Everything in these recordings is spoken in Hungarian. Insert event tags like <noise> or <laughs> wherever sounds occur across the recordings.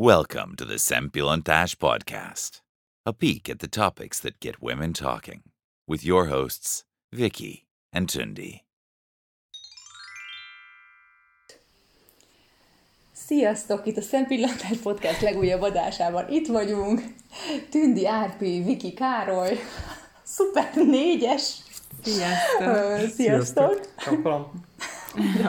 Welcome to the Sempilontash Podcast, a peek at the topics that get women talking, with your hosts, Vicky and Tundi. Sziasztok! Itt a Szempillantás Podcast legújabb adásában. Itt vagyunk. Tündi, Árpi, Viki, Károly. Szuper négyes. Sziasztok! Ö, Sziasztok!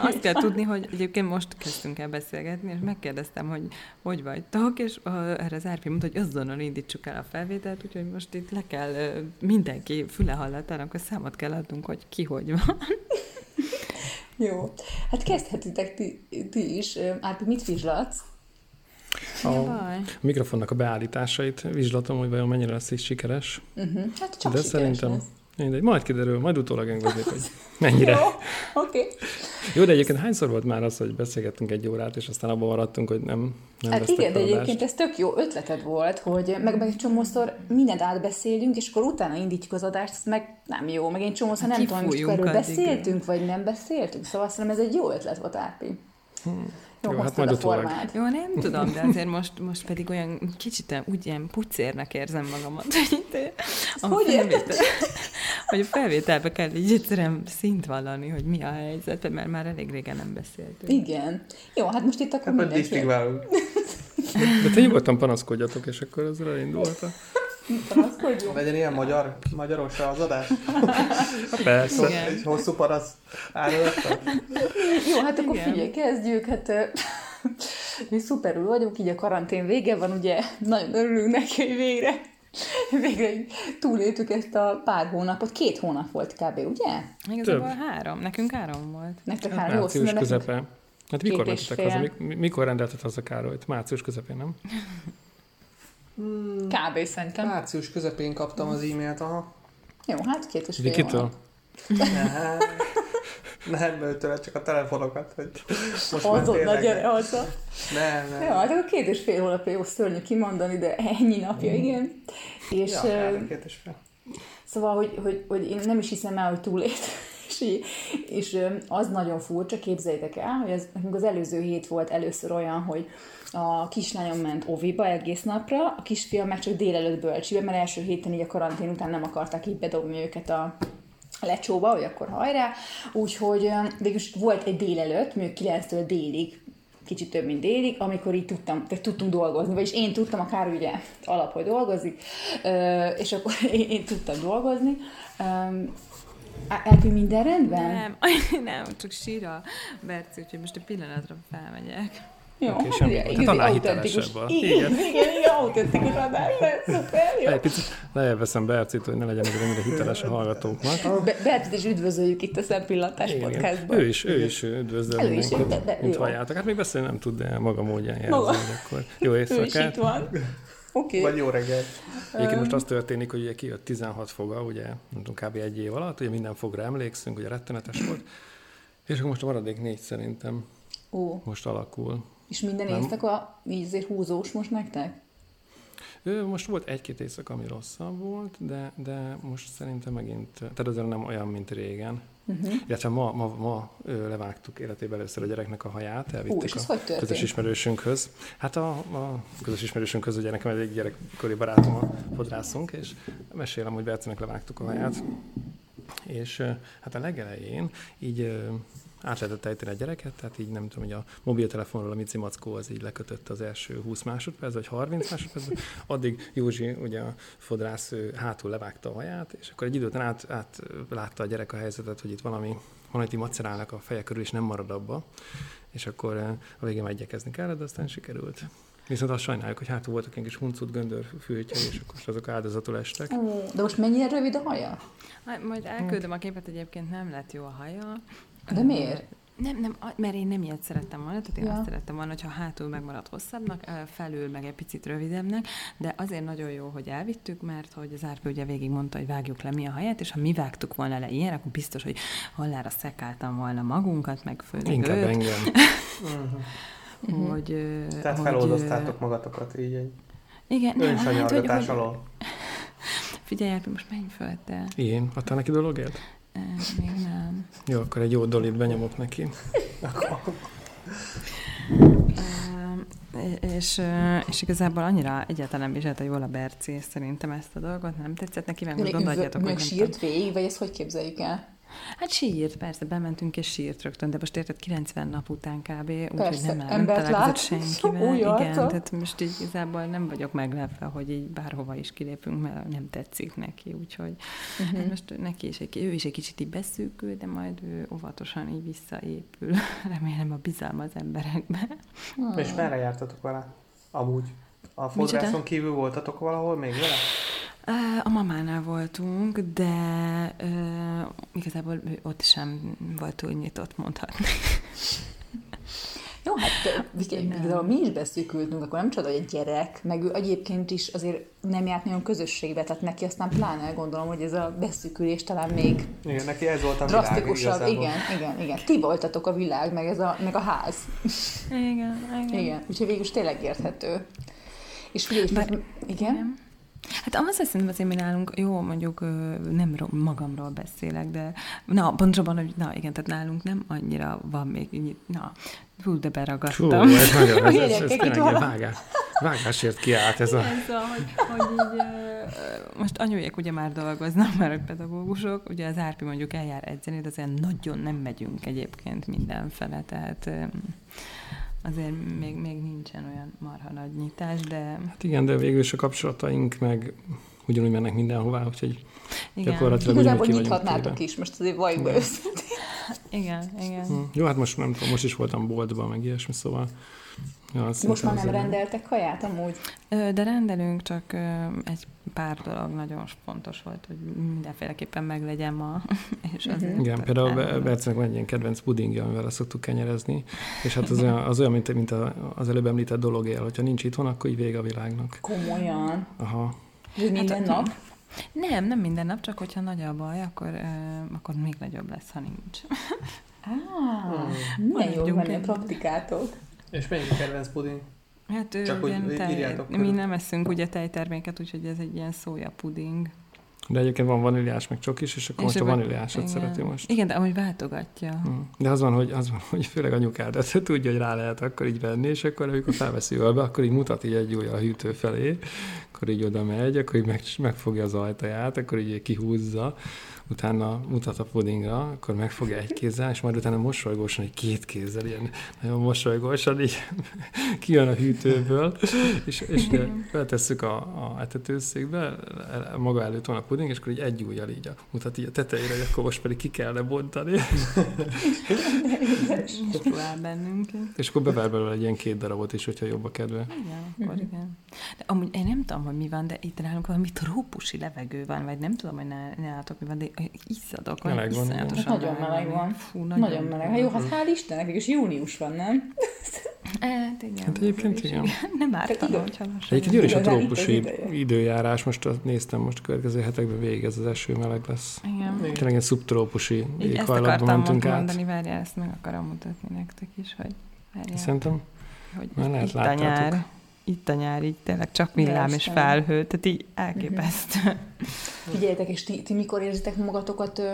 Azt kell tudni, hogy egyébként most kezdtünk el beszélgetni, és megkérdeztem, hogy hogy vagytok, és uh, erre az Árpi mondta, hogy azonnal indítsuk el a felvételt, úgyhogy most itt le kell uh, mindenki füle hallatának, hogy számot kell adnunk, hogy ki hogy van. Jó. Hát kezdhetitek ti, ti is. Árpi, mit vizslatsz? A A baj? mikrofonnak a beállításait vizslatom, hogy vajon mennyire lesz is sikeres. Uh-huh. Hát csak De sikeres szerintem lesz. Mindegy, majd kiderül, majd utólag engedjék, hogy <laughs> mennyire. Jó, oké. Okay. Jó, de egyébként hányszor volt már az, hogy beszélgettünk egy órát, és aztán abban maradtunk, hogy nem, nem Hát igen, de egyébként ez tök jó ötleted volt, hogy meg, meg egy csomószor mindent átbeszélünk, és akkor utána indítjuk az adást, ez meg nem jó, meg egy csomószor nem tudom, hogy erről beszéltünk, vagy nem beszéltünk, szóval szerintem ez egy jó ötlet volt, Árpi. Jó, Jó, hát majd a utólag. formát. Jó, nem tudom, de azért most, most pedig olyan kicsit olyan- úgy ilyen pucérnek érzem magamat, <laughs> hogy itt a hogy felvétel, <laughs> hogy a felvételbe kell így egyszerűen szint vallani, hogy mi a helyzet, mert már elég régen nem beszéltünk. Igen. Jó, hát most itt akkor Hát mindenki... <laughs> De te nyugodtan panaszkodjatok, és akkor ezzel elindult. a- Panaszkodjunk. Legyen ilyen magyar, magyaros az adás? Hát persze. Igen. Egy hosszú parasz áradattal? Jó, hát akkor Igen. figyelj, kezdjük. Hát mi szuperül vagyunk, így a karantén vége van, ugye nagyon örülünk neki, hogy végre, végre túléltük ezt a pár hónapot. Két hónap volt kb., ugye? Igazából három, nekünk három volt. Nektek három, jó, Március nekünk- közepe. Hát mikor mentetek haza? Mikor rendelted haza Károlyt? Március közepén, nem? Hmm, Kb. szerintem. március közepén kaptam az e-mailt, aha. Jó, hát két és fél hónap. Nem, nem őtőle, csak a telefonokat, hogy most már Azonnal tényleg- gyere haza. Nem, nem. Jó, hát akkor két és fél hónapja jó szörnyű kimondani, de ennyi napja, igen. És ja, kb. két és fél. Szóval, hogy, hogy, hogy én nem is hiszem el, hogy túlélt. <laughs> És, így- és az nagyon furcsa, képzeljétek el, hogy az, nekünk az előző hét volt először olyan, hogy a kislányom ment oviba egész napra, a kisfiam meg csak délelőtt bölcsibe, mert első héten így a karantén után nem akarták így bedobni őket a lecsóba, hogy akkor hajrá. Úgyhogy végülis volt egy délelőtt, mondjuk 9-től délig, kicsit több, mint délig, amikor így tudtam, tehát tudtunk dolgozni, vagyis én tudtam, akár ugye alap, hogy dolgozik, és akkor <laughs> én, én tudtam dolgozni. Elpi minden rendben? Nem, <laughs> nem, csak sír a Berci, úgyhogy most egy pillanatra felmegyek. Jó, Oké, semmi igazi Hát annál autentikus- hitelesebb a- Igen, Igen. igen, igen, igen, autentikus adás szuper, jó. Egy picit lejjebb veszem Bercit, hogy ne legyen ez ennyire hiteles a hallgatóknak. Be- Bertit is üdvözöljük itt a Szempillantás Igen, igen. podcastban. Ő is, ő is üdvözlöm Ő is, de- mindenkit, de- mint halljátok. Hát még beszélni nem tud, de maga módján jelzi, akkor jó Ő is itt éjszakát. van. Oké. Vagy jó reggel. Egyébként most az történik, hogy ugye kijött 16 foga, ugye, nem tudom, kb. egy év alatt, ugye minden fogra emlékszünk, ugye rettenetes volt, és akkor most a maradék négy szerintem Ó, most alakul. És minden Nem. éjszaka így azért húzós most nektek? Most volt egy-két éjszaka, ami rosszabb volt, de, de most szerintem megint, tehát azért nem olyan, mint régen. Uh-huh. Illetve ma, ma, ma levágtuk életében először a gyereknek a haját, elvittük és ez a közös ismerősünkhöz. Hát a, a közös ismerősünkhöz, ugye nekem egy gyerekkori barátom a fodrászunk, és mesélem, hogy Bercinek levágtuk a haját. És hát a legelején így át lehetett ejteni a gyereket, tehát így nem tudom, hogy a mobiltelefonról a Mici Mackó az így lekötött az első 20 másodperc, vagy 30 másodperc, addig Józsi, ugye a fodrász hátul levágta a haját, és akkor egy idő után át, át látta a gyerek a helyzetet, hogy itt valami, valamit macerálnak a feje körül, és nem marad abba, és akkor eh, a végén már igyekezni kellett, de aztán sikerült. Viszont azt sajnáljuk, hogy hátul voltak ilyen kis huncut, göndör fültjei, és akkor azok áldozatul estek. De most mennyire rövid a haja? Hát Majd elküldöm a képet, egyébként nem lett jó a haja. De miért? Nem, nem, mert én nem ilyet szerettem volna, tehát én Ja. azt szerettem volna, hogyha hátul megmaradt hosszabbnak, felül meg egy picit rövidebbnek, de azért nagyon jó, hogy elvittük, mert hogy az Árpi ugye végig mondta, hogy vágjuk le mi a haját, és ha mi vágtuk volna le ilyen, akkor biztos, hogy hallára szekáltam volna magunkat, meg főleg Inkább őt, engem. <laughs> Mhm. hogy... Tehát hogy, feloldoztátok magatokat így egy Igen, nem, hát, hogy, önsanyargatás hogy, alól. <laughs> figyelj, Árpi, most menj föl, te. Én? Adtál neki dologért? Még nem. Jó, akkor egy jó dolit benyomok neki. És, és igazából annyira egyáltalán viselte jól a Berci, és szerintem ezt a dolgot nem tetszett neki, meg úgy gondoljátok, hogy Meg nem sírt végig, vagy ezt hogy képzeljük el? Hát sírt, persze, bementünk és sírt rögtön, de most érted 90 nap után kb. Úgyhogy nem, nem találkozott lát, senkivel. Igen, arca. tehát most így igazából nem vagyok meglepve, hogy így bárhova is kilépünk, mert nem tetszik neki, úgyhogy Mhm. hát most neki is egy, ő is egy kicsit így beszűkül, de majd ő óvatosan így visszaépül. <laughs> Remélem a bizalma az emberekbe. Hmm. És merre jártatok vele? Amúgy. A fodrászon kívül voltatok valahol még vele? A mamánál voltunk, de uh, igazából ott sem volt túl nyitott, mondhatni. <laughs> Jó, hát igazából mi is beszűkültünk, akkor nem csoda, hogy egy gyerek, meg ő egyébként is azért nem járt nagyon közösségbe, tehát neki aztán pláne gondolom, hogy ez a beszűkülés talán még Igen, neki ez volt a világ drasztikusabb. Igen, igen, igen. Ti voltatok a világ, meg, ez a, meg a ház. Igen, igen. Igen, úgyhogy végül is tényleg érthető. És figyelj, Bár- igen? Igen. Hát az szerintem azért mi nálunk, jó, mondjuk nem magamról beszélek, de na, pontosabban, hogy na igen, tehát nálunk nem annyira van még, na, hú, de Hú, beragadtam. ez nagyon, ez, ez, ez Gyerekek, tényleg vágás, vágásért kiállt ez a... Szóval, hogy, hogy így, most anyujék ugye már dolgoznak, már hogy pedagógusok, ugye az Árpi mondjuk eljár edzeni, de azért nagyon nem megyünk egyébként mindenfele, tehát azért még, még nincsen olyan marha nagy nyitás, de Hát igen, de végül is a kapcsolataink meg ugyanúgy mennek mindenhová, úgyhogy igen, Gyakorlatilag Igazából nyithatnátok is, most azért valljuk be őszintén. igen, igen. hm. jó, hát most nem tudom, most is voltam boltban, meg ilyesmi, szóval... Ja, Most már nem azért- rendeltek kaját amúgy? De rendelünk, csak egy pár dolog nagyon fontos volt, hogy mindenféleképpen meglegyen ma. <laughs> És azért Mhm. Igen, például Be- elmondom. Bercnek van egy ilyen kedvenc pudingja, amivel le szoktuk kenyerezni, és hát az olyan, az olyan mint, mint a, az előbb említett dolog él, hogyha nincs itthon, akkor így vége a világnak. Komolyan. Aha. Ez minden nap? Nem, nem minden nap, csak hogyha nagy a baj, akkor, akkor még nagyobb lesz, ha nincs. Á, milyen jó a ennyi. praktikátok. És melyik a kedvenc puding? Hát ő Csak ilyen tej, mi nem eszünk ugye tejterméket, úgyhogy ez egy ilyen szója puding. De egyébként van vaníliás, meg csokis, és akkor És most a vaníliásat igen. szereti most. Igen, de ahogy váltogatja. Hm. De az van, hogy, az van, hogy főleg anyukád, ezt <laughs> tudja, hogy rá lehet akkor így venni, és akkor amikor felveszi ölbe, akkor így mutat így egy ujjal a hűtő felé, akkor így oda megy, akkor így meg, megfogja az ajtaját, akkor így kihúzza, utána mutat a pudingra, akkor megfogja egy kézzel, és majd utána mosolygósan, egy két kézzel, ilyen nagyon mosolygósan így <laughs> kijön a hűtőből, és, és feltesszük a, a etetőszékbe, maga előtt van a puding, és akkor így egy ujjal így a, mutat így a tetejére, hogy akkor most pedig ki kellene bontani. És próbál bennünk. És akkor bever belőle egy ilyen két darabot is, hogyha jobb a kedve. Igen, akkor igen. De amúgy én nem tudom, hogy mi van, de itt nálunk valami trópusi levegő van, vagy nem tudom, hogy ne- nálatok mi van, de izzadok, Meleg van, igen. iszonyatosan Hát nagyon meleg van. Fú, Nagyon, nagyon meleg. Hát jó, hát hál' Istennek, mégis június van, nem? <laughs> Hát igen. Hát egyébként igen. Nem Tehát ártana, hogyha lassan. Egyébként jön is a trópusi időjárás, most azt néztem, most a következő hetekben végig ez az eső meleg lesz. Igen. Tényleg egy szubtrópusi éghajlatban mentünk át. mondani, várjál, ezt meg akarom mutatni nektek is, hogy várjál, Szerintem hogy már lehet itt a láttátok. Itt a nyár, így tényleg csak villám és felhő, tehát így elképesztő. Figyeljetek, és ti, ti mikor érzitek magatokat ö,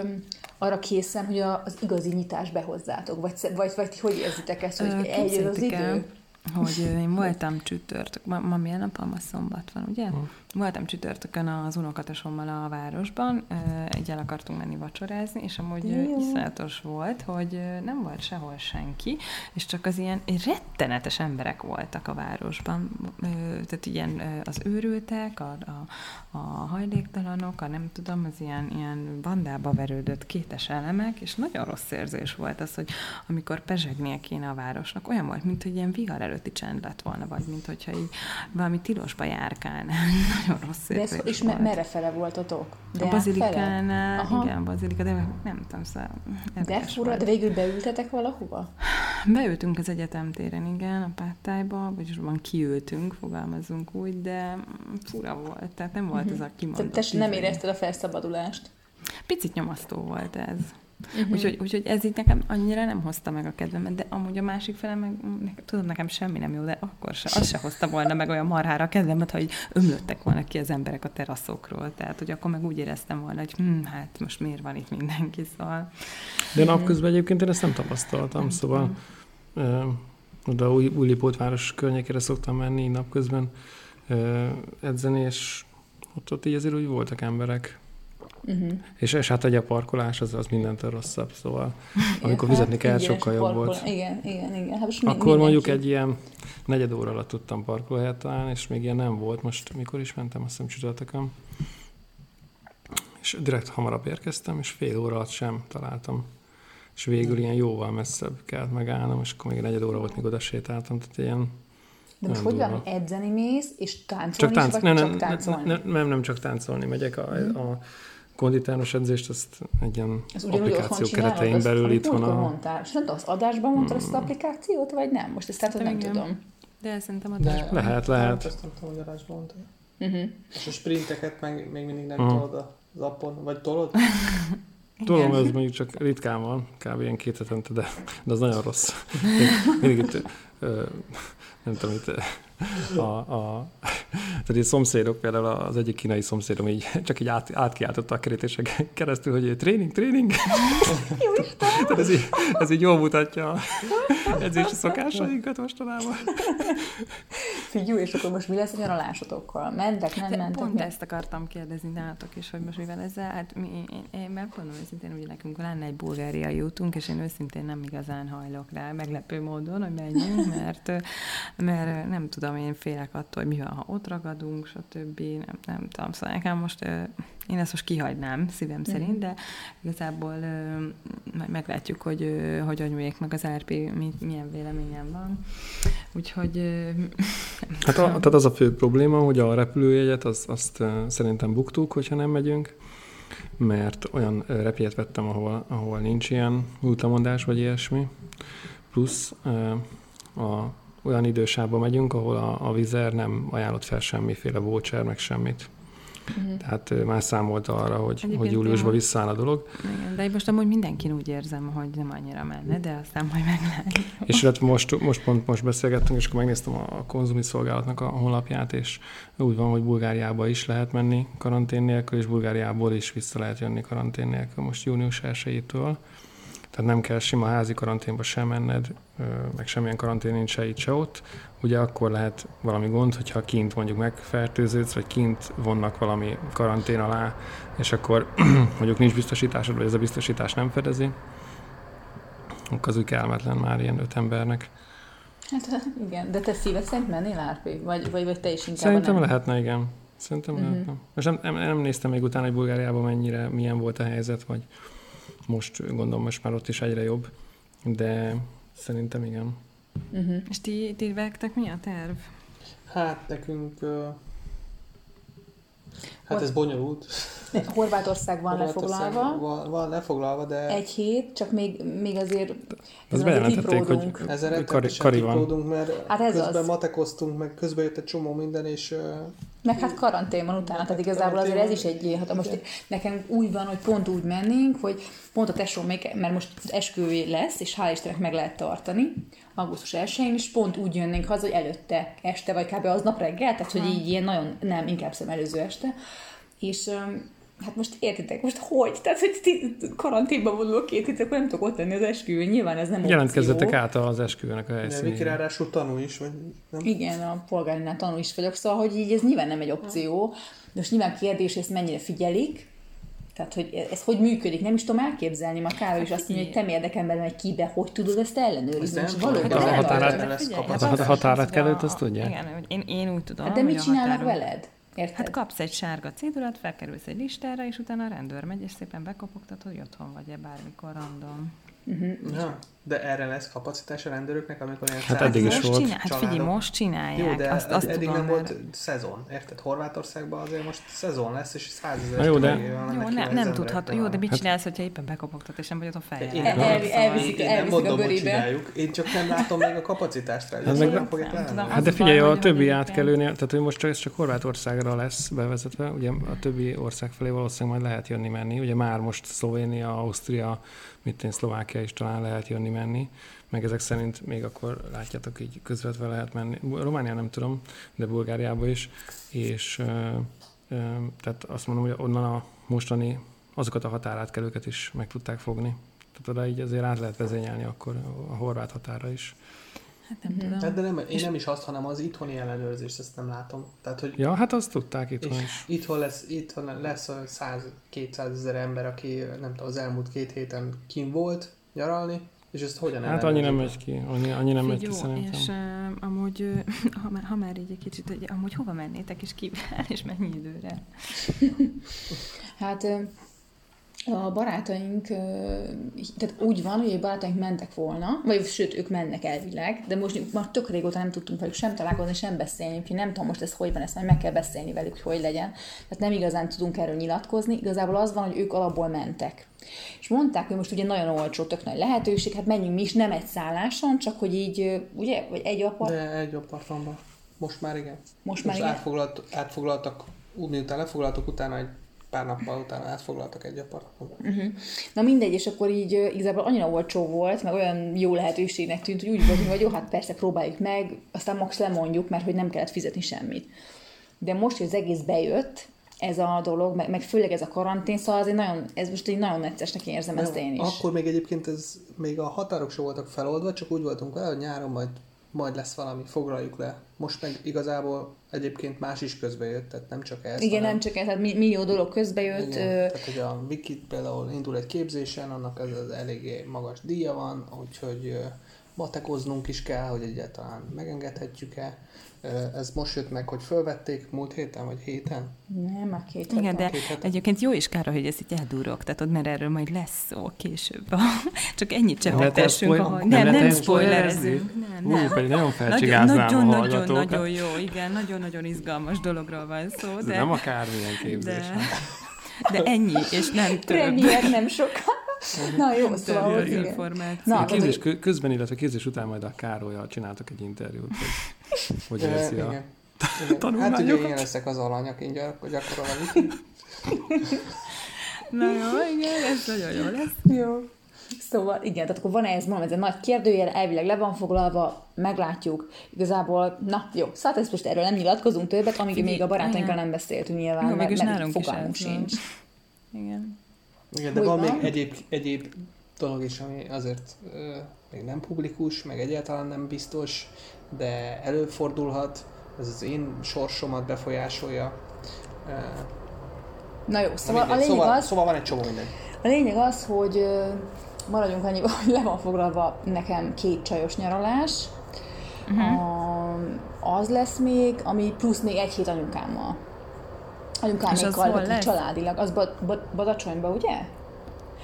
arra készen, hogy a, az igazi nyitás behozzátok? Vagy, vagy, vagy ti hogy érzitek ezt, hogy eljön az képzeljétek el, idő? Hogy én voltam csütörtök, ma, ma milyen nap? Ma szombat van, ugye? Hm. Voltam csütörtökön az unokatesommal a városban, egy el akartunk menni vacsorázni, és amúgy Jó. iszonyatos volt, hogy nem volt sehol senki, és csak az ilyen rettenetes emberek voltak a városban. Tehát ilyen az őrültek, a, a, a hajléktalanok, a nem tudom, az ilyen, ilyen bandába verődött kétes elemek, és nagyon rossz érzés volt az, hogy amikor pezsegnie kéne a városnak, olyan volt, mint hogy ilyen vihar előtti csend lett volna, vagy mint hogyha így valami tilosba járkálnál. <laughs> nagyon rossz De ez, és volt. merre fele voltatok? a Deák fele? bazilikánál, Aha. igen, bazilika, de nem tudom, szóval De fura, volt. de végül beültetek valahova? Beültünk az egyetem téren, igen, a páttájba, vagyis van kiültünk, fogalmazunk úgy, de fura volt, tehát nem volt ez a Te, kimondott. te nem izé. érezted a felszabadulást? Picit nyomasztó volt ez. Uh-huh. Úgyhogy, úgyhogy ez így nekem annyira nem hozta meg a kedvemet, de amúgy a másik fele meg, ne, tudod, nekem semmi nem jó, de akkor se, az se hozta volna meg olyan marhára a kedvemet, hogy ömlöttek volna ki az emberek a teraszokról. Tehát, hogy akkor meg úgy éreztem volna, hogy hm, hát most miért van itt mindenki, szóval. De napközben egyébként én ezt nem tapasztaltam, szóval ö, oda új, Újlipótváros környékére szoktam menni napközben edzeni, és ott, ott így azért úgy voltak emberek. Uh-huh. És, és hát egy a parkolás az, az mindentől rosszabb, szóval <laughs> amikor Igen, fizetni kell, igen, sokkal jobb parkol- volt. Igen, igen, igen. Hát most Akkor mondjuk mindenki- egy ilyen negyed óra alatt tudtam parkolóhelyet találni, és még ilyen nem volt. Most mikor is mentem, azt hiszem csütörtökön. És direkt hamarabb érkeztem, és fél óra alatt sem találtam. És végül ilyen jóval messzebb kellett megállnom, és akkor még negyed óra volt, míg oda sétáltam. Tehát ilyen De most hogy van, edzeni mész, és táncolni csak is, tánc, vagy nem, csak nem, táncolni? nem, nem, nem, csak táncolni megyek. A, a konditáros edzést azt egy ilyen Ez ugyanúgy applikáció keretein belül itthon múltkor a... mondtál. És nem tudom, az adásban mondtad azt az applikációt, vagy nem? Most ezt tehát nem Igen. tudom. De szerintem a De Lehet, lehet. Nem, ezt nem tudom, hogy adásban mondta. Uh-huh. És a sprinteket meg még mindig nem Aha. tolod az appon, vagy tolod? <laughs> <laughs> Tudom, ez mondjuk csak ritkán van, kb. ilyen két hetente, de, de az nagyon rossz. Mindig itt, ö, nem tudom, itt <laughs> a, a, tehát így szomszédok, például az egyik kínai szomszédom így csak így át, átkiáltotta a kerítések keresztül, hogy tréning, tréning. Tehát ez így, ez így jól mutatja a edzési szokásainkat mostanában. Figyelj, és akkor most mi lesz a nyaralásotokkal? Mentek, nem De mentek? pont mi? ezt akartam kérdezni nálatok is, hogy most mivel ezzel, hát mi, én, én megmondom őszintén, hogy nekünk lenne egy bulgáriai útunk, és én őszintén nem igazán hajlok rá, meglepő módon, hogy menjünk, mert, mert nem tudom, én félek attól, hogy mi van, ha ott ragadunk, stb. Nem, nem tudom, szóval nekem most, ö, én ezt most kihagynám szívem szerint, de igazából ö, majd meglátjuk, hogy ö, hogy anyuljék meg az RP, mi- milyen véleményem van. Úgyhogy ö, <laughs> Hát a, tehát az a fő probléma, hogy a repülőjegyet az, azt szerintem buktuk, hogyha nem megyünk, mert olyan repjegyet vettem, ahol, ahol nincs ilyen útlemondás vagy ilyesmi. Plusz a, olyan idősávban megyünk, ahol a, a vizer nem ajánlott fel semmiféle voucher, meg semmit. Mhm. Tehát már számolt arra, hogy, Egyébként hogy júliusban visszaáll a dolog. Igen, de most amúgy mindenkin úgy érzem, hogy nem annyira menne, de aztán majd meglátjuk. És illetve most, most pont most beszélgettünk, és akkor megnéztem a konzumi szolgálatnak a honlapját, és úgy van, hogy Bulgáriába is lehet menni karantén nélkül, és Bulgáriából is vissza lehet jönni karantén nélkül most június 1-től. Tehát nem kell sima házi karanténba sem menned, meg semmilyen karantén nincs se itt, se ott. Ugye akkor lehet valami gond, hogyha kint mondjuk megfertőződsz, vagy kint vonnak valami karantén alá, és akkor <clears throat> mondjuk nincs biztosításod, vagy ez a biztosítás nem fedezi, akkor az úgy kellemetlen már ilyen öt embernek. Hát igen, de te szíved szerint mennél RP? Vagy, vagy, vagy te is inkább Szerintem nem? lehetne, igen. Szerintem uh-huh. lehetne. Most nem, nem, nem néztem még utána, hogy Bulgáriában mennyire, milyen volt a helyzet, vagy most gondolom, most már ott is egyre jobb, de szerintem igen. Uh-huh. És ti, ti vektek mi a terv? Hát nekünk... ö, Hát Hogy- ez bonyolult. Horvátország van Horvátország lefoglalva, Van, van lefoglalva, de egy hét, csak még, még azért azért bejelentették, hogy ezzel Kari, Kari van. mert Hát ez közben az. matekoztunk, meg közben jött egy csomó minden, és ö, Meg hát karantén van utána, tehát igazából azért ez is egy hát most nekem úgy van, hogy pont úgy mennénk, hogy pont a tesó még, mert most esküvé lesz, és hál' Istennek meg lehet tartani, augusztus 1-én, és pont úgy jönnénk haza, hogy előtte este, vagy kb. aznap reggel, tehát hogy így ilyen nagyon, nem, inkább szem előző este, és Hát most értitek, most hogy? Tehát, hogy ti karanténban vonulok két hétre, akkor nem tudok ott lenni az esküvőn. Nyilván ez nem opció. Jelentkezzetek át az esküvőnek a Viki helyszínére. ráadásul tanul is, vagy nem? Igen, a polgárinál tanul is vagyok, szóval, hogy így ez nyilván nem egy opció. De most nyilván kérdés, hogy ezt mennyire figyelik, tehát, hogy ez hogy működik, nem is tudom elképzelni. Ma Károly is azt mondja, hogy te érdekemben megy ki, de hogy tudod ezt ellenőrizni? Ez valóban hát A az határát is, kell hogy őt, azt tudják? Igen, hogy én, én úgy tudom, Hát de hogy mit csinálnak veled? Érted? Hát kapsz egy sárga cédulát, felkerülsz egy listára, és utána a rendőr megy, és szépen bekopogtatod, hogy otthon vagy-e bármikor random. Ja, de erre lesz kapacitás a rendőröknek, amikor ilyen Hát eddig is most volt. Csinál, hát figyelj, most csinálják. Jó, de azt, azt eddig tudom, nem volt mert... szezon, érted? Horvátországban azért most szezon lesz, és százezer jó, de- Jó, nem, nem tudható. Jó, de mit csinálsz, hogyha éppen bekopogtat, és nem vagy otthon Én, feljelen? El- el- elviszik- én nem elviszik a mondom, hogy görébe. csináljuk, én csak nem látom még a kapacitást rá. Hát ezt meg- nem fogják nem tudom, ellenőrizni. Hát de figyelj, a többi átkelőnél, tehát hogy most csak, ez csak Horvátországra lesz bevezetve, ugye a többi ország felé valószínűleg majd lehet jönni-menni, ugye már most Szlovénia, Ausztria, mit én, Szlovákia is talán lehet jönni-menni, meg ezek szerint még akkor látjátok így közvetve lehet menni. Románia nem tudom, de Bulgáriába is, és ö, ö, tehát azt mondom, hogy onnan a mostani azokat a határátkelőket is meg tudták fogni. Tehát oda így azért át lehet vezényelni akkor a horvát határa is. Hát nem Mhm. tudom. Hát de nem, én nem is azt, hanem az itthoni ellenőrzést, ezt nem látom. Tehát, hogy Ja, hát azt tudták itt és is. itthon lesz, itthon lesz olyan 100-200 ezer ember, aki nem tudom, az elmúlt két héten kim volt nyaralni, és ezt hogyan Hát annyi nem megy ki, annyi, annyi nem megy ki szerintem. és uh, amúgy, <laughs> ha már, ha már így egy kicsit, hogy amúgy hova mennétek, és kivel, és mennyi időre? <laughs> Hát a barátaink, tehát úgy van, hogy a barátaink mentek volna, vagy sőt, ők mennek elvileg, de most már tök régóta nem tudtunk velük sem találkozni, sem beszélni, úgyhogy nem tudom most ez hogy van, ezt majd meg kell beszélni velük, hogy hogy legyen. Tehát nem igazán tudunk erről nyilatkozni, igazából az van, hogy ők alapból mentek. És mondták, hogy most ugye nagyon olcsó, tök nagy lehetőség, hát menjünk mi is, nem egy szálláson, csak hogy így, ugye, vagy egy apart, De egy apartmanban. Most már igen. most már Most igen. átfoglalt, átfoglaltak, úgy miután lefoglaltak, utána egy pár nappal utána átfoglaltak egy apartmanba. Uh-huh. Na mindegy, és akkor így igazából annyira olcsó volt, meg olyan jó lehetőségnek tűnt, hogy úgy voltunk, hogy jó, hát persze próbáljuk meg, aztán max lemondjuk, mert hogy nem kellett fizetni semmit. De most, hogy az egész bejött, ez a dolog, meg, meg főleg ez a karantén, szóval azért nagyon, ez most egy nagyon neccesnek érzem ezt én is. Akkor még egyébként ez, még a határok sem voltak feloldva, csak úgy voltunk vele, hogy nyáron majd, majd lesz valami, foglaljuk le. Most meg igazából egyébként más is közbe jött, tehát nem csak ez. Igen, nem csak ez, hát mi- millió dolog közbe jött. Igen, Ö, tehát, hogy a Wiki például indul egy képzésen, annak ez az eléggé magas díja van, úgyhogy matekoznunk is kell, hogy egyáltalán megengedhetjük-e. Ez most jött meg, hogy fölvették múlt héten vagy héten. nem, már két Igen, hete. de Két hete. egyébként jó is kár, hogy ezt így eldurogtatod, mert erről majd lesz szó később. <laughs> Csak ennyit Nem spoil- ahogy... nem Nem, nem ilyen spoilerezünk. Nem, Ú, nem. pedig nagyon felcsigáznám nagyon, a nagyon, nagyon jó, igen, nagyon-nagyon izgalmas dologról van szó, Ez de, nem akármilyen képzés. de, de ennyi, és nem több. Premier nem sokkal. Na jó, szóval, hogy igen. információ. Na, A képzés hogy- kö- közben, illetve képzés után majd a Károlyal csináltak egy interjút, hogy <laughs> hogy érzi a... <laughs> Hát ugye én leszek az alany, aki gyak- gyakorol a. <laughs> Na jó, igen, ez nagyon jó lesz. Jó. Szóval igen, tehát akkor van ez, mondom, ez egy nagy kérdőjel, elvileg le van foglalva, meglátjuk. Igazából, na jó, szóval ezt most erről nem nyilatkozunk többet, amíg Figyelj, még a barátainkkal nem beszéltünk nyilván, Jó, mert, mert nálunk fogalmunk sincs. Igen. Igen, de van még egyéb, egyéb dolog is, ami azért ö, még nem publikus, meg egyáltalán nem biztos, de előfordulhat, ez az én sorsomat befolyásolja. Ö, Na jó, szóval a lényeg szóval, az, szóval van egy csomó minden. A lényeg az, hogy ö, maradjunk annyiban, hogy le van foglalva nekem két csajos nyaralás. Uh-huh. A, az lesz még, ami plusz még egy hét anyukámmal. Anyukámékkal, aki lesz? családilag. Az ba, ba, Badacsonyba, ugye?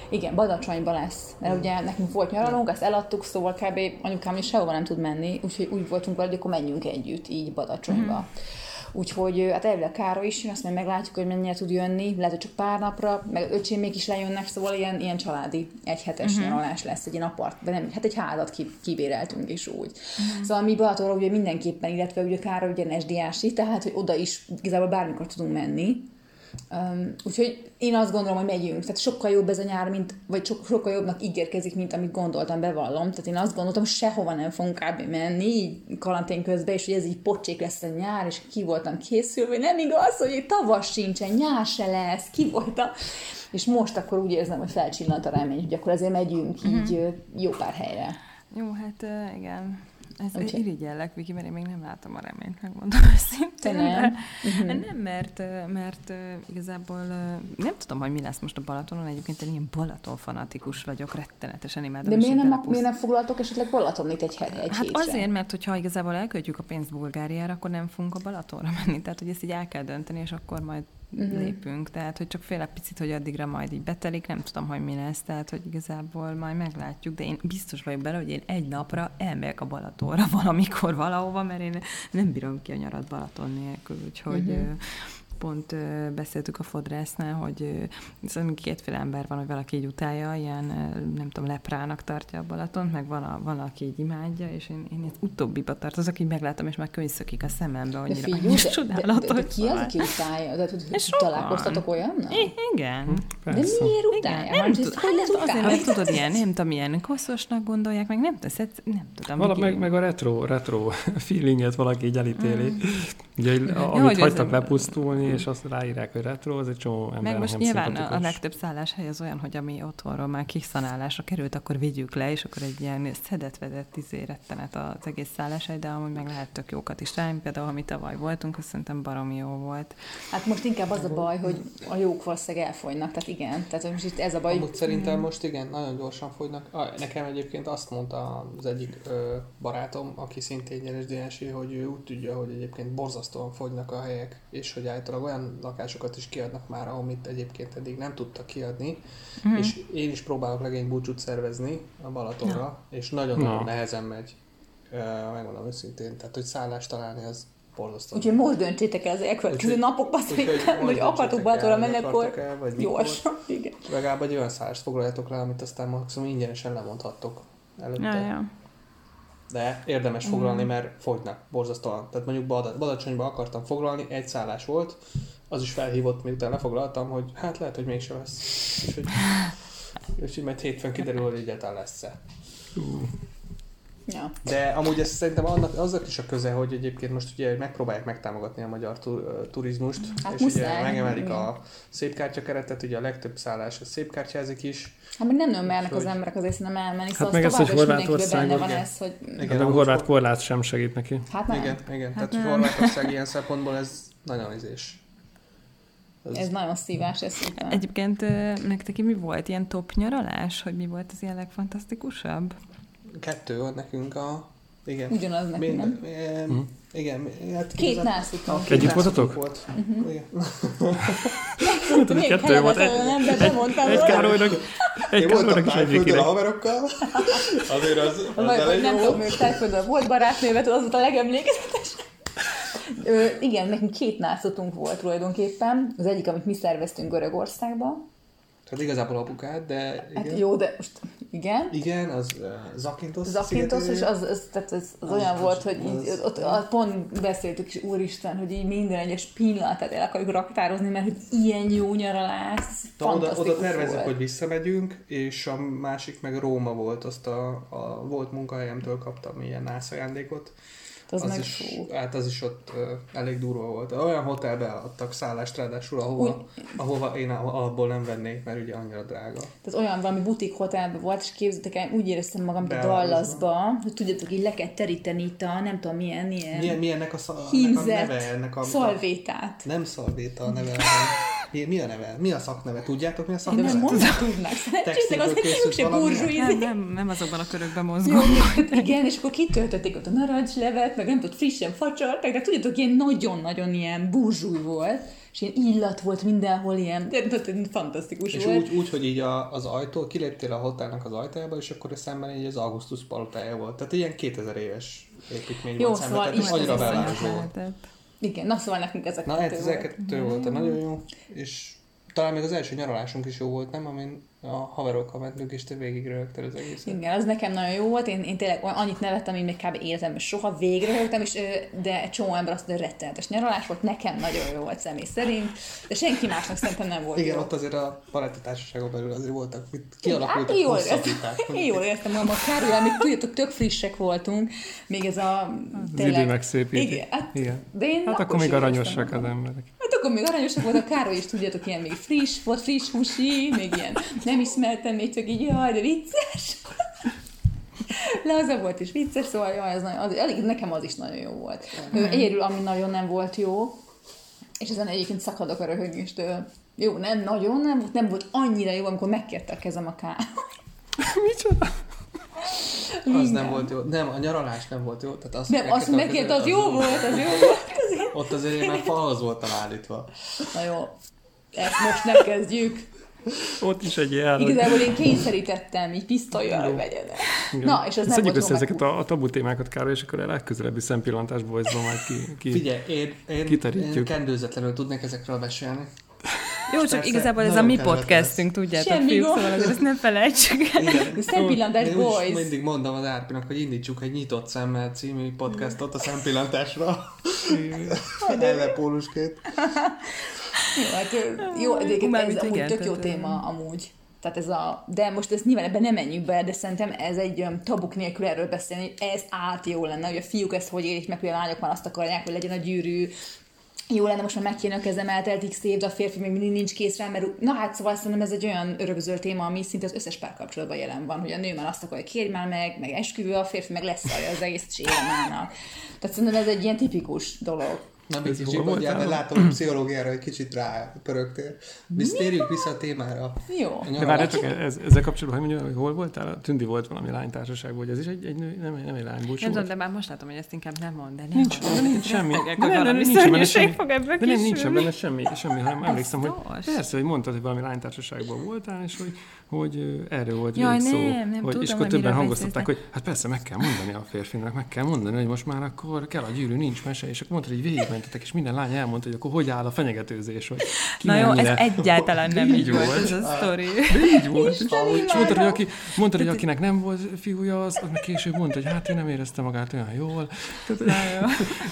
Igen, Badacsonyba lesz. Mert ugye nekünk volt nyaralónk, ezt eladtuk, szóval kb. anyukám is sehova nem tud menni, úgyhogy úgy voltunk vele, hogy akkor menjünk együtt, így Badacsonyba. Uh-huh. Úgyhogy hát elvileg Károly is jön, azt majd meglátjuk, hogy mennyire tud jönni, lehet, hogy csak pár napra, meg öcsémék is lejönnek, szóval ilyen, ilyen családi egyhetes uh-huh. nyaralás lesz, egy ilyen apart, de nem, hát egy házat ki, kibéreltünk is úgy. Uh-huh. Szóval mi Balatonra ugye mindenképpen, illetve ugye Károly ugye SDA-si, tehát hogy oda is igazából bármikor tudunk menni. Um, úgyhogy én azt gondolom, hogy megyünk. Tehát sokkal jobb ez a nyár, mint, vagy so, sokkal jobbnak ígérkezik, mint amit gondoltam, bevallom. Tehát én azt gondoltam, hogy sehova nem fogunk kb. menni, így karantén közben, és hogy ez így pocsék lesz a nyár, és ki voltam készülve, hogy nem igaz, hogy egy tavasz sincsen, nyár se lesz, ki voltam. És most akkor úgy érzem, hogy felcsillant a remény, hogy akkor azért megyünk így ö, jó pár helyre. Jó, hát igen. Ez Úgyhogy- irigyellek, Viki, mert én még nem látom a reményt, megmondom őszintén. Nem? Mhm. Nem, mert, mert igazából nem tudom, hogy mi lesz most a Balatonon. Egyébként én ilyen Balaton fanatikus vagyok, rettenetesen imádom. De miért nem, miért nem foglaltok esetleg Balatonnit egy, he- egy Hát hétre? azért, mert hogyha igazából elköltjük a pénzt Bulgáriára, akkor nem fogunk a Balatonra menni. Tehát, hogy ezt így el kell dönteni, és akkor majd. Uh-huh. lépünk. Tehát, hogy csak fél picit, hogy addigra majd így betelik, nem tudom, hogy mi lesz. Tehát, hogy igazából majd meglátjuk. De én biztos vagyok bele, hogy én egy napra elmegyek a Balatonra valamikor valahova, mert én nem bírom ki a nyarat Balaton nélkül. Úgyhogy uh-huh pont beszéltük a fodrásznál, hogy szóval kétféle ember van, hogy valaki így utálja, ilyen nem tudom, leprának tartja a Balatont, meg van, a, van aki így imádja, és én, én az utóbbiba tartozok, így meglátom, és már könyszökik a szemembe, De annyira, figyelj, annyira de, de, csodálatos. de, de, ki az, aki utálja? De, hogy sokan. találkoztatok olyannal? I- igen. De Persze. miért Igen, utálja? nem Hát, tud, hogy hát azért, utálni? mert tudod, ilyen, nem tudom, ilyen koszosnak gondolják, meg nem, tesz, nem tudom. Vala, Viki- meg, meg a retro, retro feelinget valaki így elítéli. Ugye, Ja, amit hogy hagytak lepusztulni, és azt ráírják, hogy retro, az egy csomó ember Meg most nem nyilván a, legtöbb szálláshely az olyan, hogy ami otthonról már kiszanálásra került, akkor vigyük le, és akkor egy ilyen szedett-vedett izé rettenet az egész szálláshely, de amúgy meg lehet tök jókat is rá. Például, ha mi tavaly voltunk, azt szerintem baromi jó volt. Hát most inkább az a baj, hogy a jók valószínűleg elfogynak, tehát igen, tehát most itt ez a baj. Amúgy szerintem most igen, nagyon gyorsan fogynak. Nekem egyébként azt mondta az egyik ö, barátom, aki szintén nyeres DNS, hogy ő úgy tudja, hogy egyébként borzasztóan fogynak a helyek, és hogy általában olyan lakásokat is kiadnak már, amit egyébként eddig nem tudtak kiadni, Mhm. és én is próbálok legény búcsút szervezni a Balatonra, és nagyon-nagyon Na. nehezen megy. Megmondom őszintén, tehát hogy szállást találni az borzasztó. Úgyhogy most döntsétek el az elkövetkező napokban, szerintem, hogy akartok Balatonra menni, akkor gyorsan. Igen. Legalább egy olyan szállást foglaljatok le, amit aztán maximum ingyenesen lemondhattok előtte. Ja, ja. De érdemes foglalni, mert fogynak borzasztóan. Tehát mondjuk Bada- Badacsonyba akartam foglalni, egy szállás volt, az is felhívott, miután lefoglaltam, hogy hát lehet, hogy mégse lesz. És hogy, és így majd hétfőn kiderül, hogy egyáltalán lesz-e. Ja. De amúgy ez szerintem annak, azok is a köze, hogy egyébként most ugye megpróbálják megtámogatni a magyar tu- ö, turizmust, Hát és muszáj, ugye megemelik igen. a szép kártyakeretet, ugye a legtöbb szállás a szép kártyázik is. Hát meg nem nagyon mernek az emberek azért szerintem elmenni, szóval meg az ez, hogy Horvátországon- van ez, hogy Igen, Hát a horvát korlát sem segít neki. hát nem. Igen, igen. Hát Tehát nem. Horvátország ilyen szempontból ez nagyon izés. Ez, Ez nagyon szívás, ez. Egyébként nektek mi volt ilyen top nyaralás, hogy mi volt az ilyen legfantasztikusabb? Kettő van nekünk a... Igen. Ugyanaz nekünk, nem? Mind, eh, Hm. Igen. Hát Két nászutunk. két Együtt voltatok? Volt. Mhm. Igen. Nem tudom, kettő volt. Egy, nem, de bemondtam egy volna. Károlynak, egy Károlynak és egy tájföldön a haverokkal, <laughs> azért az, az vagy elég nem tudom, ők tájföldön volt barátnővet, az volt a legemlékezetes. Ö, igen, nekünk két nászatunk volt tulajdonképpen. Az egyik, amit mi szerveztünk Görögországba. Tehát igazából apukád, de Hát igen. jó, de most igen. Igen, az uh, Zakintos Zakintos, és az, az, tehát az, az Az- olyan az- volt, hogy így, az- ott, ott pont beszéltük is, úristen, hogy így minden egyes pillanatát el akarjuk raktározni, mert hogy ilyen jó nyaralás, ez oda, oda tervezzük, volt. hogy visszamegyünk, és a másik meg Róma volt, azt a, a volt munkahelyemtől kaptam ilyen nász ajándékot. Az, az meg is, fú. hát az is ott ö, elég durva volt. Olyan hotelbe adtak szállást ráadásul, ahova, ahova én alapból nem vennék, mert ugye annyira drága. Tehát olyan valami butik hotelben volt, és képzeljétek el, úgy éreztem magam, mint a. Dallasba, hogy tudjátok, így le kell teríteni itt a nem tudom milyen, milyen, Milyen, milyennek a, szal, ennek a hímzett neve? Ennek a, szalvétát. Nem szalvéta a neve, mi, mi a neve? Mi a szakneve? Tudjátok mi a Én szakneve? nem mondom, tudnak. <laughs> Szerencsétleg az egy se burzsúi. Nem, nem, nem azokban a körökben Jó, mozgom. igen, és akkor kitöltötték ott a narancslevet, meg nem tudod, frissen facsarták, de tudjátok, ilyen nagyon-nagyon ilyen burzsúj volt, és ilyen illat volt mindenhol, ilyen, de, de, de fantasztikus És volt. úgy, úgy, hogy így a, az ajtó, kiléptél a hotelnak az ajtajába, és akkor szemben így az Augustus palotája volt. Tehát ilyen 2000 éves építmény Jó, volt szemben, szóval tehát is annyira. Igen, na szóval nekünk ezek Na, hát ez volt. kettő volt, nagyon jó, és talán még az első nyaralásunk is jó volt, nem? Amin a haverokkal mentünk, és te végig rögtől az egészet. Igen, az nekem nagyon jó volt, én, én tényleg annyit nevettem, én még kb. életemben soha végre rögtem, és, de egy csomó ember azt mondja, hogy rettenetes nyaralás volt, nekem nagyon jó volt személy szerint, de senki másnak szerintem nem volt Igen, jó. ott azért a baráti társaságon belül azért voltak, mit Hát kialakultak én jól én <laughs> jól magam, a Károly, még tudjátok, tök frissek voltunk, még ez a Az idő megszépíti. Igen, hát, Igen. de én Hát akkor még aranyosak az emberek. Hát akkor még aranyosak volt, a Károly is tudjátok, ilyen még friss, volt friss húsi, még ilyen nem ismertem, még csak így, jaj, de vicces. Laza volt és vicces, szóval jaj, ez nagyon, az, elég, nekem az is nagyon jó volt. Ő Egyedül, ami nagyon nem volt jó, és ezen egyébként szakadok a röhögéstől. Jó, nem nagyon, nem, nem volt annyira jó, amikor megkérte a kezem a Károly. Micsoda? Az nem Minden. volt jó. Nem, a nyaralás nem volt jó. Tehát azt Nem, azt megkérte, az az jó volt, az jó volt. Ott azért én már falhoz voltam állítva. Na jó, ezt most nem kezdjük. Ott is egy hogy- Igazából én kényszerítettem, így pisztolyjal, hogy vegyen. Na, és nem Szedjük volt össze ezeket a, a tabu témákat, Károly, és akkor a legközelebbi szempillantás boysban majd ki, ki Figyelj, én, én, Kiterítjük. én kendőzetlenül tudnék ezekről mesélni. Jó, csak Persze, igazából ez a mi podcastünk, tudjátok, Semmi fiúk, gond. szóval azért ezt nem felejtsük el. Szempillantás úgy boys. mindig mondom az Árpinak, hogy indítsuk egy nyitott szemmel című podcastot a szempillantásra. Ellepólusként. Jó, hát, jó, egyébként Mármint ez amúgy igen, tök jó téma amúgy. Tehát ez a, de most ezt nyilván ebben nem menjünk be, de szerintem ez egy um, tabuk nélkül erről beszélni, hogy ez át jó lenne, hogy a fiúk ezt hogy élik meg, hogy a lányok már azt akarják, hogy legyen a gyűrű, jó lenne most már megkérni a kezem, eltelt x év, de a férfi még mindig nincs kész rá, mert na hát szóval szerintem ez egy olyan örökzöld téma, ami szinte az összes párkapcsolatban jelen van, hogy a nő már azt akarja, kérj már meg, meg esküvő, a férfi meg lesz az egész séremának. Tehát szerintem ez egy ilyen tipikus dolog. Ez még kicsit mondjál, látom, hogy pszichológiára egy kicsit rá pörögtél. Térjünk vissza a témára. Jó. A De várjátok, ez, ezzel kapcsolatban, hogy mondjam, hogy hol voltál? A Tündi volt valami lánytársaságban, hogy ez is egy, egy nő, nem, nem egy lány Nem tudom, de már most látom, hogy ezt inkább nem mond, de nem Nincs, de nincs semmi. De hogy nem, nem, nincs benne semmi. fog ebből De nem, nincsen kisülni. benne semmi, semmi, hanem emlékszem, hogy persze, hogy mondtad, hogy valami lánytársaságban voltál, és hogy, hogy erről volt Jaj, végig szó. nem, nem hogy, tudom, és hogy akkor többen hangoztatták, hogy hát persze meg kell mondani a férfinak, meg kell mondani, hogy most már akkor kell a gyűrű, nincs mese, és akkor mondtad, hogy végigmentetek, és minden lány elmondta, hogy akkor hogy áll a fenyegetőzés, hogy ki Na jó, ez egyáltalán nem Így így volt volt. ez a sztori. így volt. És mondtad, hogy, aki, mondtad, hogy akinek nem volt fiúja, az, az meg később mondta, hogy hát ő nem érezte magát olyan jól. Tehát,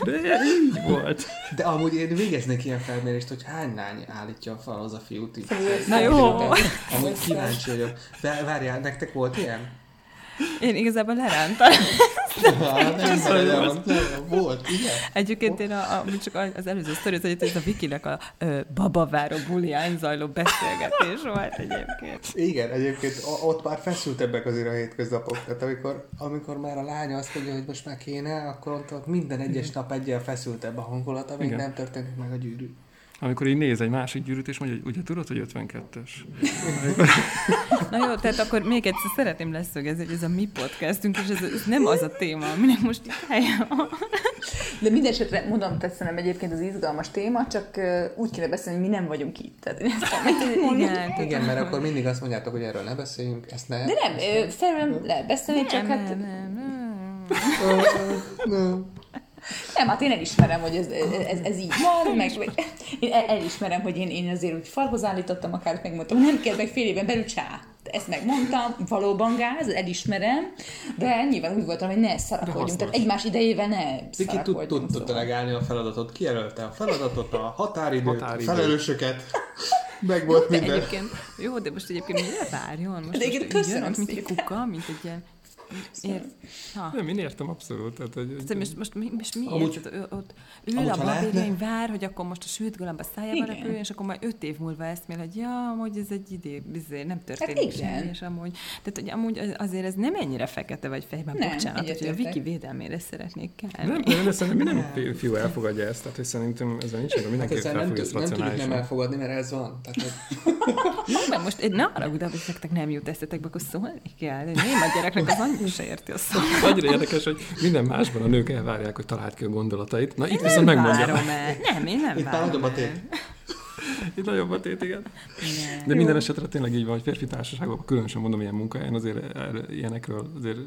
de így volt. De amúgy én végeznék ilyen felmérést, hogy hány lány állítja a falhoz a fiút így. Na jó. Amúgy kíváncsi vagyok. Várjál, nektek volt ilyen? Én igazából lerántam. Hát, nem, nem, nem, nem, volt, igen? Egyébként én a, a, csak az előző sztori, az, hogy ez a Vikinek a ö, babaváró bulián zajló beszélgetés volt egyébként. Igen, egyébként ott már feszültebbek azért a hétköznapok. Tehát amikor, amikor már a lánya azt mondja, hogy most már kéne, akkor ott, ott minden egyes nap egyel feszültebb a hangulat, amíg Igen. nem történik meg a gyűrű. Amikor így néz egy másik gyűrűt, és mondja, hogy ugye tudod, hogy 52-es. Na jó, tehát akkor még egyszer szeretném leszögezni, hogy ez a mi podcastunk, és ez, ez nem az a téma, aminek most itt helye van. De minden esetre mondom, tetszenem egyébként az izgalmas téma, csak úgy kéne beszélni, hogy mi nem vagyunk itt. Tehát én ezt Igen, tehát- Igen, mert akkor mindig azt mondjátok, hogy erről ne beszéljünk, ezt ne. De nem, felül lehet beszélni, csak nem, hát nem, nem, nem. Nem. Hát én elismerem, hogy ez, ez, ez így van, meg én el- elismerem, hogy én, én azért úgy falhoz állítottam, akár megmondtam, nem kell meg fél éven belül csá. Ezt megmondtam, valóban gáz, elismerem, de nyilván úgy voltam, hogy ne szarakodjunk, tehát egymás idejével ne Viki tud, tud, tud szóval. delegálni a feladatot, kijelölte a feladatot, a határidőt, a felelősöket, meg volt De minden. egyébként, jó, de most egyébként mire várjon? Most, De most köszönöm jön, mint egy kuka, mint egy ilyen... Ér, ha. Nem, én értem abszolút. Tehát, hogy, Szóval most, most, mi- most miért? Amúgy- ő, ott ül amúgy, a lehetne- vár, hogy akkor most a sült galamb a szájába repüljön, és akkor majd öt év múlva eszmél, hogy ja, amúgy ez egy idő, bizony, nem történik Hát semmi, és amúgy, tehát hogy amúgy az- azért ez nem ennyire fekete vagy fejben, Nem, bocsánat, hogy a. Viki védelmére szeretnék nem, kelni. nem, de szerintem minden fi- fiú elfogadja ezt, tehát hogy szerintem ezzel nincs, hogy Hát mindenki nem, elfogadja ezt nem tudjuk nem elfogadni, mert ez van. Tehát, hogy <laughs> most ne arra hogy nektek nem jut eszetekbe, akkor szólni kell. De én a gyereknek az annyira se érti a szót. Annyira érdekes, hogy minden másban a nők elvárják, hogy találd ki a gondolatait. Na itt viszont megmondja. El. Nem, én nem itt várom el. Itt nagyobb a tét, igen. Nem. De minden esetre tényleg így van, hogy férfi társaságban, különösen mondom ilyen munkahelyen, azért ilyenekről azért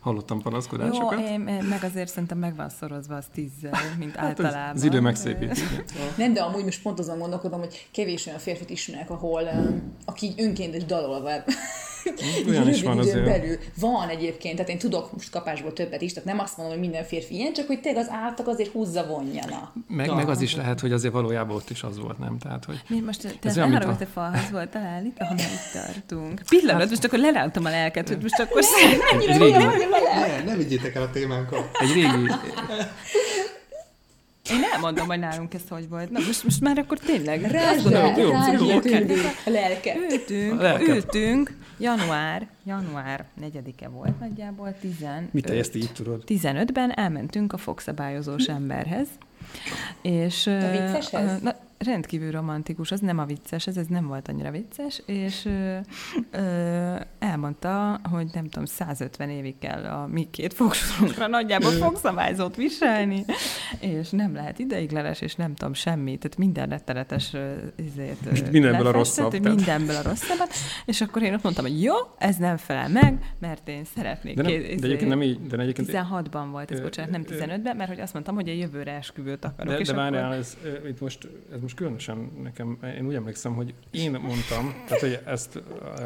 hallottam Jó, panaszkodásokat. én, én meg azért szerintem meg van szorozva az tízzel, mint Hát az, általában. az idő megszépíti. igen. Nem, de amúgy most pont azon gondolkodom, hogy kevés olyan férfit ismerek, ahol aki így önkéntes dalolva Olyan is rövid van azért. belül. Van egyébként, tehát én tudok most kapásból többet is, tehát nem azt mondom, hogy minden férfi ilyen, csak hogy tényleg az átlag azért húzza vonjana. Meg, meg az is lehet, hogy azért valójában ott is az volt, nem? Tehát, hogy Mi most, te Ez olyan, nem mint arra, a- falhoz voltál állítva, ha már itt tartunk. Pillanat, most akkor lelántom a lelket, hogy most akkor egy, egy, régi, Ne, ne vigyétek el a témánkat. egy régi, Én elmondom, hogy nálunk ez hogy volt. Na, most, most már akkor tényleg. Tündi, a lelke. Ültünk, A ültünk, január, január 4-e volt nagyjából, 15. mit ezt így tudod? 15-ben elmentünk a fogszabályozós emberhez, és... ö, vicceshez? Na, rendkívül romantikus, az nem a vicces, ez, ez nem volt annyira vicces, és ö, ö, elmondta, hogy nem tudom, 150 évig kell a mi két fogsorunkra nagyjából fogszabályzót viselni, és nem lehet ideiglenes, és nem tudom, semmi, tehát minden rettenetes izét, mindenből a rosszabb, tehát. Mindenből a rosszabbat, és akkor én ott mondtam, hogy jó, ez nem felel meg, mert én szeretnék De, nem, két- de egyébként nem így, de egyébként 16-ban volt ez, bocsánat, nem ö, 15-ben, mert hogy azt mondtam, hogy a jövőre esküvőt akarok. De, de akkor... várjál, ez, ö, itt most ez most különösen nekem, én úgy emlékszem, hogy én mondtam, tehát hogy ezt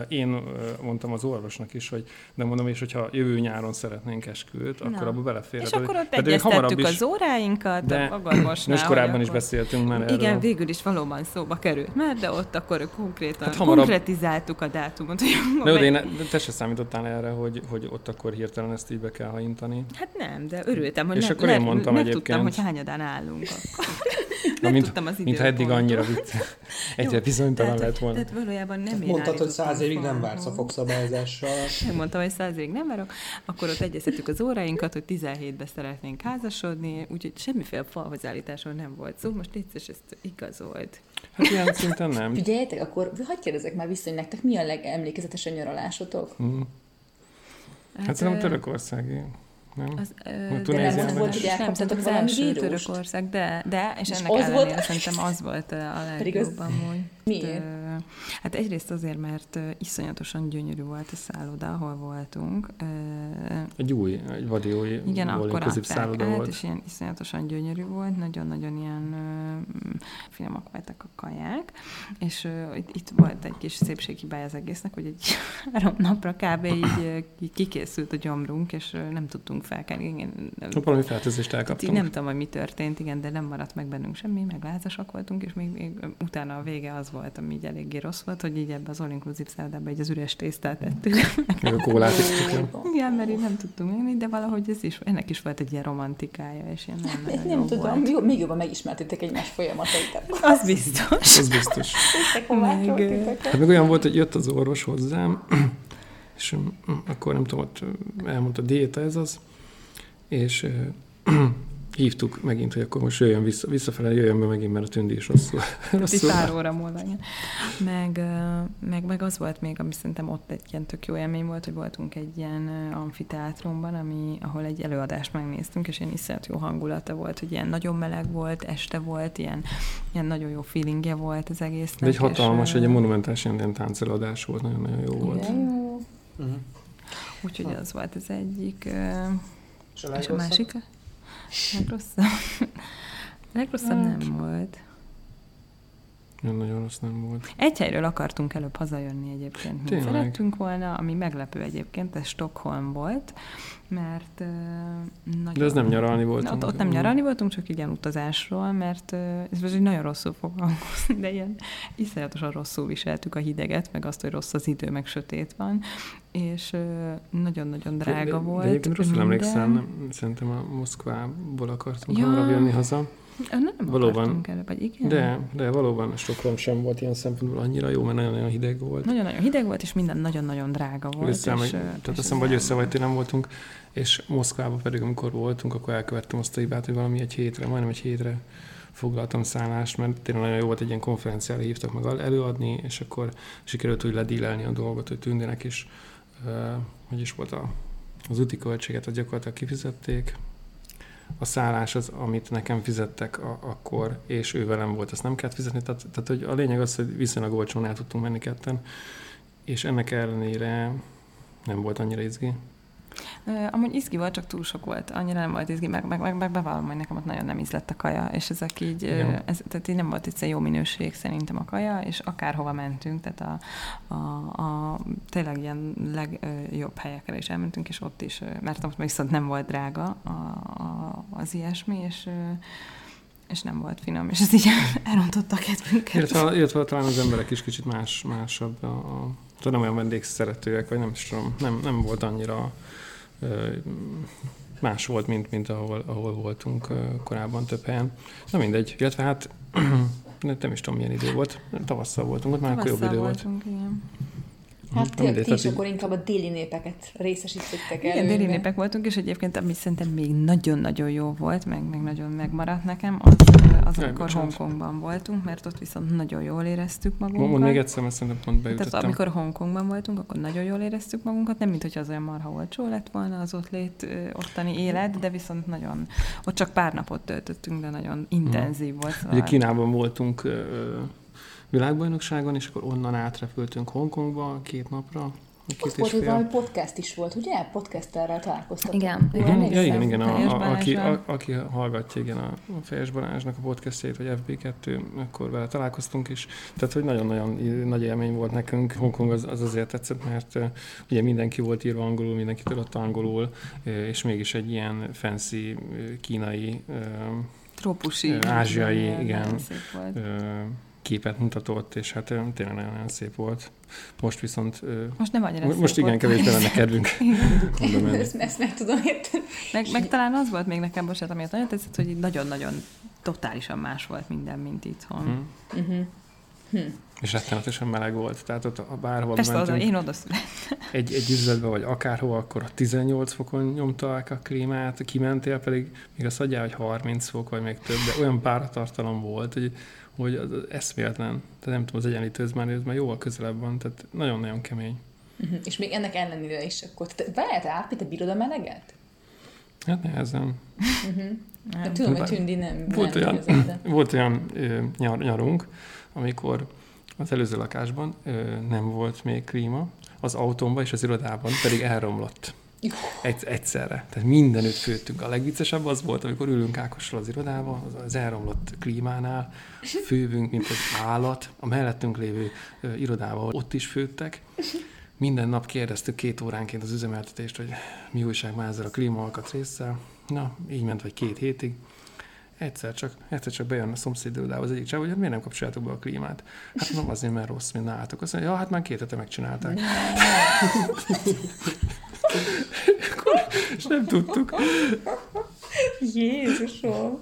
én mondtam az orvosnak is, hogy de mondom, és hogyha jövő nyáron szeretnénk esküvőt, akkor abba belefér. És akkor ott egyeztettük az óráinkat, de a orvosnál. Most korábban is beszéltünk már Igen, erről. végül is valóban szóba került mert de ott akkor konkrétan hát hamarabb... konkretizáltuk a dátumot. Hogy de, én, de te se számítottál erre, hogy, hogy ott akkor hirtelen ezt így be kell hajintani. Hát nem, de örültem, hogy és ne, akkor én mondtam ne, egyébként. tudtam, hogy hányadán állunk akkor. <laughs> Na, mint, tudtam az mintha eddig annyira vitt. <laughs> Egyre bizonytalan lett volna. Tehát valójában nem én Mondtad, hogy száz évig nem vársz a fogszabályozással. <laughs> Nem mondtam, hogy száz évig nem várok. Akkor ott egyeztettük az óráinkat, hogy 17-ben szeretnénk házasodni, úgyhogy semmiféle falhozállításról nem volt szó. Most létszés ezt igazolt. Hát ilyen szinten nem. Figyeljetek, akkor hagyd kérdezek már vissza, hogy nektek mi a legemlékezetesebb nyaralásotok? Mm. Hát, hát szerintem Törökországi nem? Az, ö, de nem volt, hogy elkaptatok az első Törökország, de, de és, és ennek ellenére szerintem az volt a legjobb amúgy. Miért? Hát egyrészt azért, mert iszonyatosan gyönyörű volt a szálloda, ahol voltunk. Egy új, egy vadi új, igen, akkor szálloda át, volt. és ilyen iszonyatosan gyönyörű volt, nagyon-nagyon ilyen finomak voltak a kaják, és itt, itt volt egy kis szépséghibája az egésznek, hogy egy <laughs> három napra kb. így kikészült a gyomrunk, és nem tudtunk felkelni. Igen, nem, valami feltűzést elkaptunk. Nem tudom, hogy mi történt, igen, de nem maradt meg bennünk semmi, meg lázasak voltunk, és még, még utána a vége az volt, volt, ami így eléggé rossz volt, hogy így ebbe az all inclusive szállodába egy az üres tésztát tettük. Meg a kólát is Igen, mert így nem tudtunk menni, de valahogy ez is, ennek is volt egy ilyen romantikája, és ilyen nem, hát, nem tudom, jó, még jobban megismertétek egymás folyamatait. Az biztos. Az biztos. meg, hát meg olyan volt, hogy jött az orvos hozzám, és akkor nem tudom, ott elmondta, diéta ez az, és <clears throat> hívtuk megint, hogy akkor most jöjjön vissza, visszafele, jöjjön be megint, mert a tündi is rosszul. rosszul. pár óra múlva, meg, meg, meg, az volt még, ami szerintem ott egy ilyen tök jó élmény volt, hogy voltunk egy ilyen amfiteátrumban, ami, ahol egy előadást megnéztünk, és ilyen iszonyat jó hangulata volt, hogy ilyen nagyon meleg volt, este volt, ilyen, ilyen nagyon jó feelingje volt az egésznek. De egy hatalmas, és, egy monumentális ilyen táncelőadás volt, nagyon-nagyon jó volt. Igen, jó. Uh-huh. Úgyhogy az volt az egyik. És a, és a másik? Legrosszabb? <laughs> Legrosszabb hát. nem volt. Nem nagyon rossz nem volt. Egy helyről akartunk előbb hazajönni egyébként, mint Tényleg? szerettünk volna, ami meglepő egyébként, ez Stockholm volt, mert uh, nagyon... De ez nem nyaralni voltunk. Ott, ott nem nyaralni voltunk, csak ilyen utazásról, mert uh, ez most nagyon rosszul fogalmazni, de ilyen iszonyatosan rosszul viseltük a hideget, meg azt, hogy rossz az idő, meg sötét van, és uh, nagyon-nagyon drága de, volt. De egyébként rosszul emlékszem, nem, szerintem a Moszkvából akartunk ja. hamarabb jönni haza. Nem valóban. Erre, vagy igen? De, de valóban Stockholm sem volt ilyen szempontból annyira jó, mert nagyon-nagyon hideg volt. Nagyon-nagyon hideg volt, és minden nagyon-nagyon drága volt. Össze, és, meg, tehát azt hiszem, vagy össze, vagy nem voltunk, és Moszkvában pedig, amikor voltunk, akkor elkövettem azt a hibát, hogy valami egy hétre, majdnem egy hétre foglaltam szállást, mert tényleg nagyon jó volt, egy ilyen konferenciára hívtak meg előadni, és akkor sikerült úgy ledílelni a dolgot, hogy tűnnének is, uh, hogy is volt a, az úti költséget, a gyakorlatilag kifizették, a szállás az, amit nekem fizettek a, akkor, és ő velem volt, azt nem kellett fizetni. Tehát, tehát hogy a lényeg az, hogy viszonylag olcsón el tudtunk menni ketten, és ennek ellenére nem volt annyira izgi. Amúgy izgi volt, csak túl sok volt. Annyira nem volt izgi, meg, meg, meg, meg bevallom, hogy nekem ott nagyon nem ízlett a kaja, és ezek így, ez, tehát így nem volt egy jó minőség szerintem a kaja, és akárhova mentünk, tehát a, a, a tényleg ilyen legjobb helyekre is elmentünk, és ott is, mert ott viszont nem volt drága a, a, az ilyesmi, és és nem volt finom, és ez így <laughs> elrontotta a kedvünket. Illetve, illetve talán az emberek is kicsit más, másabb, a, a, tudom, olyan vendégszeretőek, vagy nem is tudom, nem, nem volt annyira más volt, mint, mint ahol, ahol voltunk korábban több helyen. Na mindegy, illetve hát <clears throat> nem is tudom milyen idő volt, tavasszal voltunk, ott már akkor jobb idő voltunk, volt. Igen. Hát ti is akkor inkább a déli népeket részesítettek el. Igen, déli népek voltunk, és egyébként ami szerintem még nagyon-nagyon jó volt, meg, meg nagyon megmaradt nekem, az, az amikor Hongkongban voltunk, mert ott viszont nagyon jól éreztük magunkat. Mondd még egyszer, mert szerintem pont beütöttem. Tehát amikor Hongkongban voltunk, akkor nagyon jól éreztük magunkat, nem mint hogy az olyan marha olcsó lett volna az ott lét, ottani élet, de viszont nagyon, ott csak pár napot töltöttünk, de nagyon intenzív volt. Szóval... Ugye Kínában voltunk világbajnokságon, és akkor onnan átrepültünk Hongkongba két napra, Két Volt, és hogy fél. valami podcast is volt, ugye? Podcastterrel találkoztatok. Igen, igen. Ja, igen, igen, a, a, aki, a, aki hallgatja igen, a, a Fejes Balázsnak a podcastjait, vagy FB2, akkor vele találkoztunk is. Tehát, hogy nagyon-nagyon nagy élmény volt nekünk. Hongkong az, az azért tetszett, mert uh, ugye mindenki volt írva angolul, mindenki tudott angolul, uh, és mégis egy ilyen fancy uh, kínai Trópusi. Ázsiai, igen. Szép volt. Képet mutatott, és hát tényleg nagyon-nagyon szép volt. Most viszont Most nem annyira most szép igen, volt. kevésbé lenne kedvünk <laughs> menni. Ezt, ezt meg tudom érteni. Meg, meg talán az volt még nekem, bocsánat, amiatt nagyon tetszett, hogy nagyon-nagyon totálisan más volt minden, mint itthon. Hm. Uh-huh. És rettenetesen meleg volt. Tehát ott a bárhol Persze, oda, mentünk, én oda születtem. egy, egy üzletbe, vagy akárhol, akkor a 18 fokon nyomták a klímát, kimentél pedig még azt adjál, hogy 30 fok, vagy még több, de olyan páratartalom volt, hogy, hogy az az eszméletlen. Tehát nem tudom, az egyenlítőz már, ez már jóval közelebb van, tehát nagyon-nagyon kemény. Uh-huh. És még ennek ellenére is akkor. Te, várjál, te Árpi, te bírod a meleget? Hát nehezen. Uh-huh. Nem. Tudom, hogy Tündi nem. Volt nem olyan, volt olyan ö, nyar, nyarunk, amikor az előző lakásban ö, nem volt még klíma, az autómban és az irodában pedig elromlott. Egy, egyszerre. Tehát mindenütt főttünk. A legviccesebb az volt, amikor ülünk Ákossal az irodába, az, az elromlott klímánál, fővünk, mint az állat, a mellettünk lévő ö, irodában ott is főttek. Minden nap kérdeztük két óránként az üzemeltetést, hogy mi újság már ezzel a klímaalkatrészsel. Na, így ment vagy két hétig. Egyszer csak, egyszer csak bejön a szomszéd irodába az egyik csáv, hogy hát miért nem kapcsoljátok be a klímát? Hát nem azért, mert rossz, mint nálatok. Azt mondja, ja, hát már két hete megcsinálták. És nem tudtuk. Jézusom!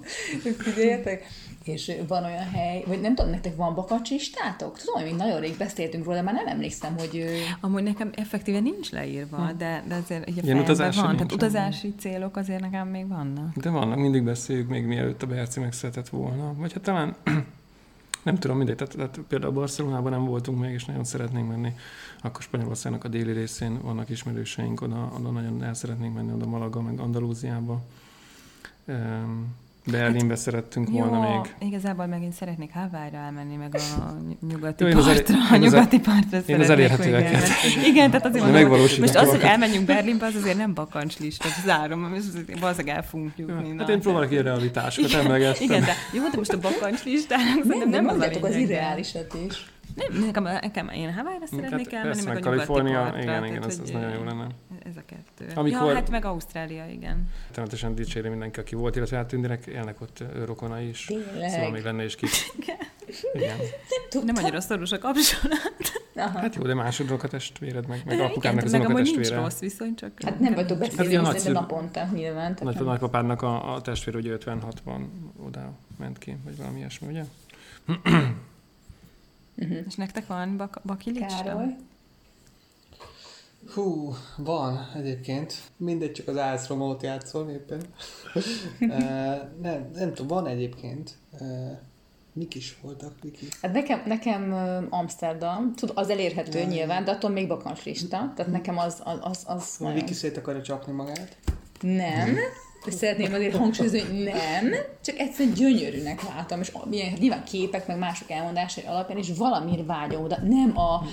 Figyeljetek! És van olyan hely, vagy nem tudom, nektek van bakacsistátok? Tudom, hogy még nagyon rég beszéltünk róla, de már nem emlékszem, hogy... Amúgy nekem effektíve nincs leírva, de, de azért ugye Ilyen utazási van. Tehát utazási célok azért nekem még vannak. De vannak, mindig beszéljük, még mielőtt a Berci megszületett volna. Vagy hát talán, <clears throat> nem tudom, mindegy, tehát, tehát például Barcelonában nem voltunk még, és nagyon szeretnénk menni. Akkor Spanyolországnak a déli részén vannak ismerőseink, oda, oda nagyon el szeretnénk menni, oda Malaga, meg Andalúziába. Um, Berlinbe szerettünk volna még. igazából megint szeretnék Hawaii-ra elmenni, meg a nyugati Jó, az partra. a nyugati partra én az elérhetőeket. Igen, tehát azért mondom, most az, hogy elmenjünk Berlinbe, az azért nem bakancslista, zárom, és azért valószínűleg el fogunk jutni. Ja, hát én próbálok ilyen realitásokat emlegettem. Igen, de jó, de most a bakancslistának Nem, szerintem nem nem az az lényeg. irreálisat is. Nem, nekem, nekem én Hawaii-ra szeretnék Hát elmenni, meg meg a Kalifornia, partra. igen, tehát, igen, hogy, az nagyon jó lenne. Ez a kettő. Amikor- Ja, hát meg Ausztrália, igen. Természetesen dicséri mindenki, aki volt, illetve hát Tündinek élnek ott rokonai is. Tényleg? Szóval még lenne is ki. Igen. Nem annyira szoros a kapcsolat. Aha. Hát jó, de másodok a testvéred, meg, meg De apukámnak az meg amúgy nincs unokatestvére. rossz viszony, csak... Hát nem vagytok Hát beszélni, hát nagyszerű. naponta nyilván. Nagy, nem- nagypapádnak a, a testvér ugye 56-ban oda ment ki, vagy valami ilyesmi, ugye? És nektek van bak- bakilics? Károly? Hú, van egyébként. Mindegy, csak az Ice Romót játszol éppen. <laughs> uh, nem, nem tudom, van egyébként. Uh, mik is voltak, Viki? Hát nekem, nekem Amsterdam, tud, az elérhető Nem. nyilván, de attól még bakancslista. Tehát nekem az, az, az, az Van nagyon... Viki szét akarja csapni magát. Nem. És szeretném azért hangsúlyozni, hogy nem, csak egyszerűen gyönyörűnek látom, és milyen, nyilván képek, meg mások elmondásai alapján, és valamiért vágyom oda, nem a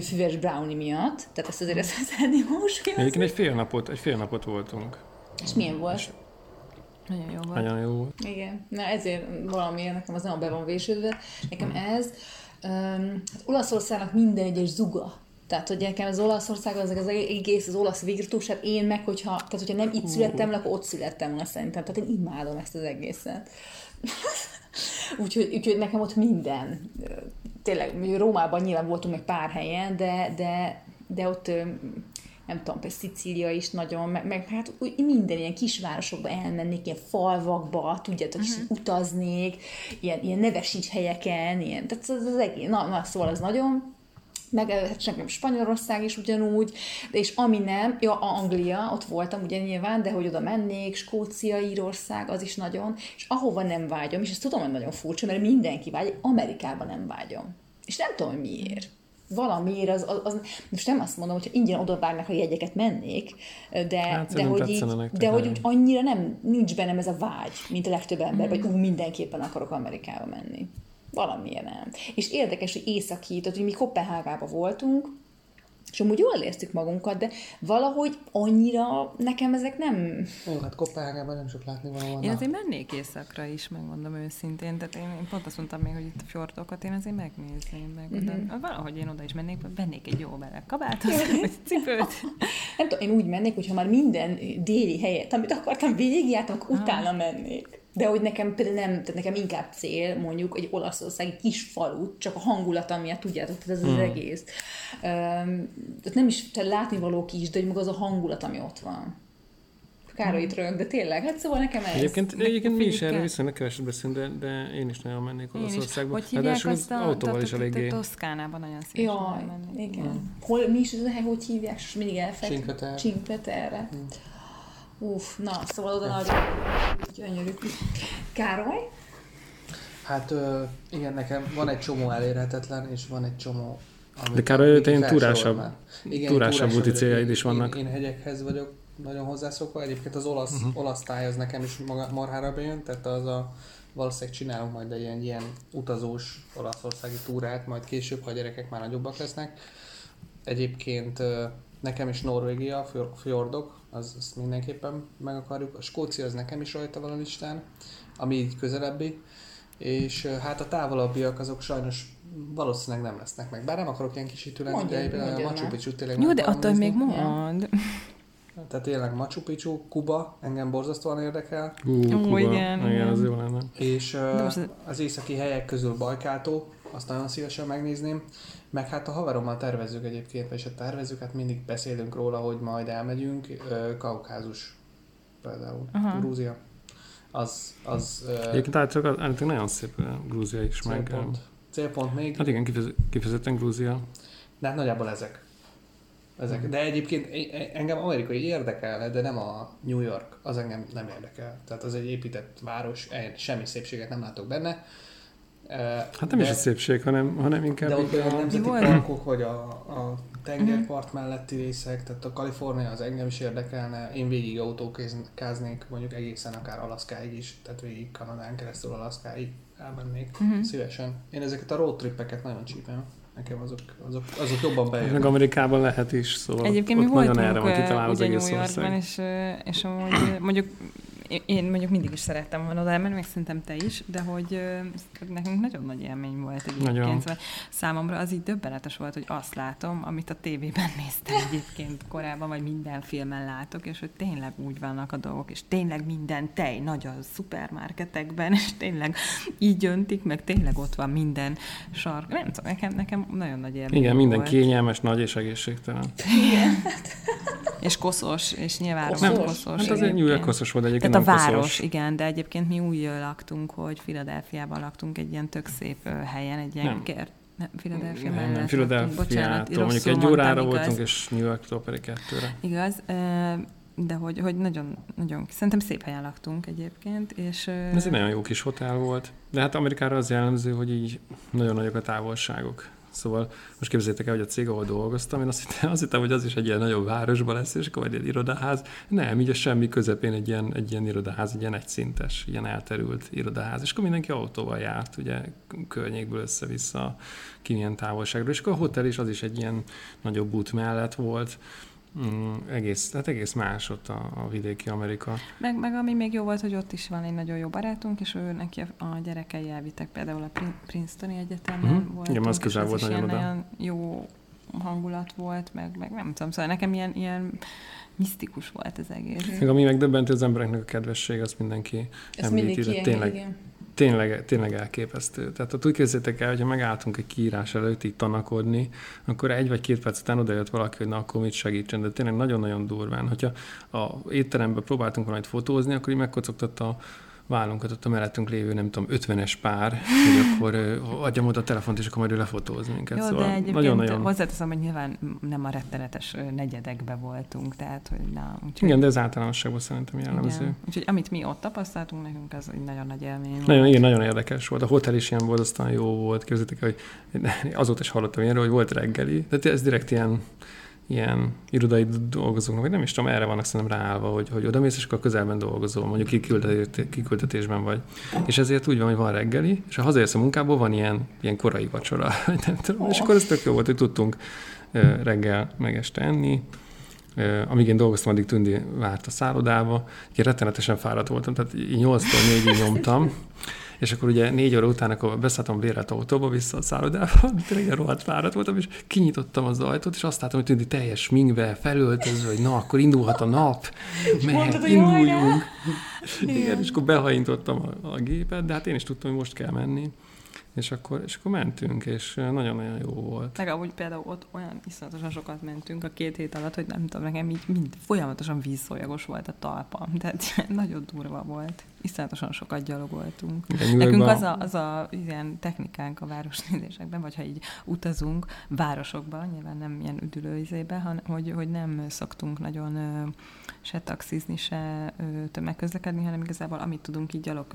füves brownie miatt, tehát ezt azért ezt szeretném hangsúlyozni. Egyébként egy fél napot, egy fél napot voltunk. És milyen volt? Nagyon jó volt. Nagyon jó volt. Igen, na ezért valamiért nekem az nem be van vésődve. Nekem ez, um, hát Olaszországnak minden egyes zuga. Tehát, hogy nekem az Olaszország, az, az egész, az olasz virtus, hát én meg, hogyha, tehát, hogyha nem itt születtem, le, akkor ott születtem volna szerintem. Tehát én imádom ezt az egészet. <laughs> úgyhogy, úgyhogy nekem ott minden. Tényleg, mi Rómában nyilván voltunk meg pár helyen, de, de, de ott nem tudom, például Szicília is nagyon, meg, meg hát úgy minden ilyen kisvárosokba elmennék, ilyen falvakba, tudjátok, uh-huh. utaznék, ilyen, ilyen nevesíts helyeken, ilyen, tehát az, az egész, na, na, szóval az nagyon, meg hát nekem Spanyolország is ugyanúgy, és ami nem, ja, Anglia, ott voltam ugye nyilván, de hogy oda mennék, Skócia, Írország, az is nagyon, és ahova nem vágyom, és ezt tudom, hogy nagyon furcsa, mert mindenki vágy, Amerikában nem vágyom. És nem tudom, hogy miért. Valamiért az, az, az most nem azt mondom, hogyha ingyen oda vágnak a jegyeket mennék, de, Hát de hogy, így, de hogy úgy annyira nem, nincs bennem ez a vágy, mint a legtöbb ember, vagy ú, mindenképpen akarok Amerikába menni. Valamiért nem. És érdekes, hogy északi, tehát hogy mi Kopenhágába voltunk, és amúgy jól éreztük magunkat, de valahogy annyira nekem ezek nem... Jó, hát Kopenhágában nem sok látni van. Én azért mennék éjszakra is, megmondom őszintén. Tehát én, én pont azt mondtam még, hogy itt a fjordokat én azért megnézném meg. Mhm. Mm-hmm. De valahogy én oda is mennék, vennék egy jó meleg kabátot, <laughs> vagy cipőt. Nem tudom, én úgy mennék, hogyha már minden déli helyet, amit akartam végigjártam, akkor Ah. utána mennék. De hogy nekem például nem, tehát nekem inkább cél, mondjuk egy olaszországi kis falut, csak a hangulata miatt, tudjátok, tehát ez Hmm. az egész. Um, tehát nem is tehát látnivaló kis, de hogy maga az a hangulat, ami ott van. Károly itt rög, de tényleg, hát szóval nekem ez. Egyébként, egyébként mi is erről viszonylag keveset beszélünk, de, de én is nagyon mennék. Olaszországba. Hogy hívják Ráadásul azt az a... autóval is eléggé... Toszkánában nagyon szívesen Jaj, igen. Hol, mi is ez a hely, hogy hívják, és mindig elfek. Cinque Terre. Cinque Terre. Uff, na, szóval oda nagyon gyönyörű. Károly? Hát ö, igen, nekem van egy csomó elérhetetlen, és van egy csomó... amit- De Károly, te ilyen túrásabb-. Igen, túrásabb túrásabb úti céljaid is vannak. Én, én hegyekhez vagyok nagyon hozzászokva. Egyébként az olasz, uh-huh. olasz táj az nekem is maga, marhára bejön, tehát az a valószínűleg csinálunk majd egy ilyen, ilyen utazós olaszországi túrát, majd később, ha a gyerekek már nagyobbak lesznek. Egyébként ö, nekem is Norvégia, fjordok, az, azt mindenképpen meg akarjuk. A Skócia az nekem is rajta van a listán, ami így közelebbi. És hát a távolabbiak azok sajnos valószínűleg nem lesznek meg. Bár nem akarok ilyen kisítő lenni, de a Machu. Picchu tényleg Jó, meg de attól nézni. még mond. <laughs> Tehát tényleg Machu Picchu, Kuba, engem borzasztóan érdekel. Ó, Kuba. igen, igen, igen. az jó lenne. És uh, az északi helyek közül Bajkáltó, azt nagyon szívesen megnézném. Meg hát a haverommal tervezzük egyébként, vagyis a tervezzük, hát mindig beszélünk róla, hogy majd elmegyünk. Kaukázus például, Aha. Grúzia. Az, az Egyébként általában, általában nagyon szép Grúzia is, meg... célpont. Célpont még, Hát igen, kifeje- kifejezetten Grúzia. de hát nagyjából ezek. ezek. De egyébként engem amerikai érdekelne, de nem a New York, az engem nem érdekel. Tehát az egy épített város, semmi szépséget nem látok benne. Hát nem is a szépség, hanem, hanem inkább... De ott a- nemzeti parkok, vagy a, a tengerpart melletti részek, tehát a Kalifornia az engem is érdekelne, én végig autókáznék, mondjuk egészen akár Alaszkáig is, tehát végig Kanadán keresztül Alaszkáig elmennék Mhm. szívesen. Én ezeket a road trippeket nagyon csípem. Nekem azok, azok, azok jobban Meg bejönnek. Amerikában lehet is, szóval Egyébként ott mi nagyon erre van kitalálva az egész ország. és, és amúgy mondjuk én- mondjuk mindig is szerettem volna oda elmenni, meg szerintem te is, de hogy nekünk nagyon nagy élmény volt egyébként. Nagyon. Szóval számomra az így döbbenetes volt, hogy azt látom, amit a tévében néztem egyébként korábban, vagy minden filmen látok, és hogy tényleg úgy vannak a dolgok, és tényleg minden tej nagy a szupermarketekben, és tényleg így öntik, meg tényleg ott van minden sark. Nem tudom, nekem, nekem nagyon nagy élmény Igen, minden volt. kényelmes, nagy és egészségtelen. És koszos, és nyilván Koszos? koszos. Hát azért. New York koszos volt, egyébként a város, igen, de egyébként mi úgy laktunk, hogy Filadelfiában laktunk egy ilyen tök szép helyen, egy ilyen Nem. kert. Nem, Philadelphia Nem, mellett nem, Philadelphiától mondjuk egy órára igaz. voltunk, és New Yorktól pedig kettőre. Igaz, de hogy, hogy nagyon, nagyon, szerintem szép helyen laktunk egyébként, és... Ez egy nagyon jó kis hotel volt. De hát Amerikára az jellemző, hogy így nagyon nagyok a távolságok. Szóval most képzeljétek el, hogy a cég, ahol dolgoztam, én azt hittem, azt hittem, hogy az is egy ilyen nagyobb városban lesz, és akkor egy irodaház. Nem, így a semmi közepén egy ilyen, egy ilyen irodaház, egy ilyen egyszintes, ilyen elterült irodaház. És akkor mindenki autóval járt, ugye környékből össze-vissza, ki milyen távolságról. És akkor a hotel is, az is egy ilyen nagyobb út mellett volt. Mm, egész, hát egész más ott a, a vidéki Amerika. Meg, meg ami még jó volt, hogy ott is van egy nagyon jó barátunk, és ő neki a, a gyerekei elvittek például a Prin- Princetoni Egyetemen Mhm. voltunk, Igen, az és közel az volt nagyon ilyen oda. nagyon jó hangulat volt, meg, meg nem tudom, szóval nekem ilyen, ilyen misztikus volt az egész. Meg ami megdöbbentő az embereknek a kedvesség, azt mindenki Ez említi, mindig de tényleg, igen. Tényleg, tényleg elképesztő. Tehát ott úgy képzeljétek el, hogyha megálltunk egy kiírás előtt így tanakodni, akkor egy vagy két perc után odajött valaki, hogy na akkor mit segítsen, de tényleg nagyon-nagyon durván. Hogyha a étteremben próbáltunk valamit fotózni, akkor így megkocogtatta a vállunkat ott a mellettünk lévő, nem tudom, 50-es pár, hogy <laughs> akkor adjam oda a telefont, és akkor majd ő lefotóz minket. Jó, szóval de egyébként nagyon-nagyon... hozzáteszem, hogy nyilván nem a rettenetes negyedekbe voltunk, tehát, hogy na, úgyhogy, Igen, de ez általánosságban szerintem jellemző. igen. Úgyhogy amit mi ott tapasztaltunk, nekünk az egy nagyon nagy élmény volt. Nagyon, igen, nagyon érdekes volt. A hotel is ilyen borzasztóan jó volt. Képzeljétek el, hogy azóta is hallottam ilyenről, hogy volt reggeli. Tehát ez direkt ilyen, ilyen irodai dolgozóknak, vagy nem is tudom, erre vannak szerintem ráállva, hogy, hogy oda mész, és akkor közelben dolgozol, mondjuk kiküldetés- kiküldetésben vagy. És ezért úgy van, hogy van reggeli, és ha hazaérsz a munkából, van ilyen, ilyen korai vacsora. <laughs> Nem tudom, és akkor ez tök jó volt, hogy tudtunk reggel meg este enni. Amíg én dolgoztam, addig Tündi várt a szállodába. Én rettenetesen fáradt voltam, tehát 8-tól 4-ig nyomtam. És akkor ugye négy óra után, akkor beszálltam a bérelt autóba vissza a szállodába, <laughs> tényleg rohadt fáradt voltam, és kinyitottam az ajtót, és azt láttam, hogy tűnik teljes minkbe, felöltözve, hogy na, akkor indulhat a nap, <laughs> mehet, induljunk. <laughs> Igen, és akkor behajintottam a, a gépet, de hát én is tudtam, hogy most kell menni. És akkor, és akkor mentünk, és nagyon-nagyon jó volt. Meg amúgy például ott olyan iszonyatosan sokat mentünk a két hét alatt, hogy nem tudom, nekem így mind folyamatosan vízszólyagos volt a talpam. Tehát nagyon durva volt. Iszonyatosan sokat gyalogoltunk. Nekünk az a, az a ilyen technikánk a városnézésekben, vagy ha így utazunk városokban, nyilván nem ilyen üdülőizébe, hanem hogy, hogy nem szoktunk nagyon se taxizni, se tömegközlekedni, hanem igazából amit tudunk, így gyalog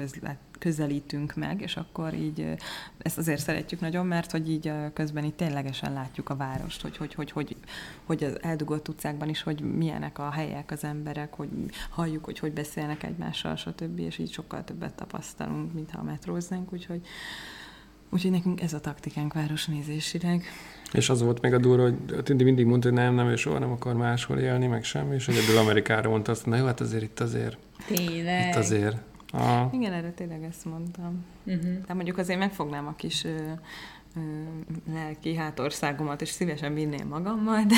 közelítünk meg, és akkor így ezt azért szeretjük nagyon, mert hogy így közben így ténylegesen látjuk a várost, hogy, hogy, hogy, hogy, hogy az eldugott utcákban is, hogy milyenek a helyek, az emberek, hogy halljuk, hogy hogy beszélnek egymással, stb. És így sokkal többet tapasztalunk, mint ha metróznánk, úgyhogy Úgyhogy nekünk ez a taktikánk városnézésileg. És az volt még a durva, hogy Tindi mindig mondta, hogy nem, nem, ő soha nem akar máshol élni, meg semmi, és egyedül Amerikára mondta azt, na jó, hát azért itt azért. Tényleg. Itt azért. Aha. Igen, erre tényleg ezt mondtam. Uh-huh. Tehát mondjuk azért megfognám a kis ö, ö, lelki hátországomat, és szívesen vinném magammal, de...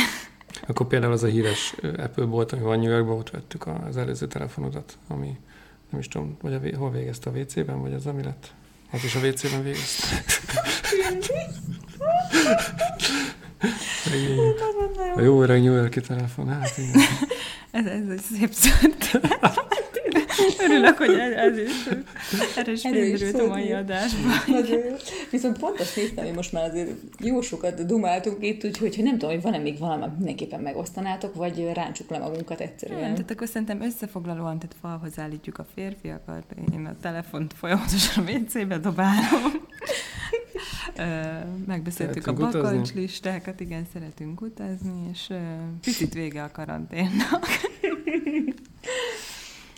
Akkor például az a híres Apple volt, ami van New Yorkban, ott vettük az előző telefonodat, ami nem is tudom, vagy a, hol végezte a WC-ben, vagy az, ami lett? Az is a WC-ben végezte. a jó öreg New Yorki telefon, hát igen. <laughs> ez, ez egy szép szó. Örülök, hogy ez, is erre is fényderült a mai adásban. <laughs> Viszont pont azt néztem, hogy most már azért jó sokat dumáltunk itt, úgyhogy nem tudom, hogy van-e még valami, mindenképpen megosztanátok, vagy ráncsuk le magunkat egyszerűen. Nem, tehát akkor szerintem összefoglalóan, tehát falhoz állítjuk a férfiakat, én a telefont folyamatosan a WC-be dobálom. <laughs> Megbeszéltük szeretünk a bakancslistákat, igen, szeretünk utazni, és picit vége a karanténnak. <laughs>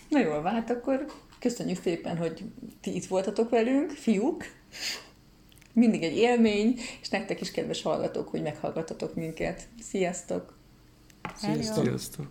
Na jól vált, akkor köszönjük szépen, hogy ti itt voltatok velünk, fiúk. Mindig egy élmény, és nektek is kedves hallgatók, hogy meghallgatatok minket. Sziasztok! Sziasztok! Sziasztok.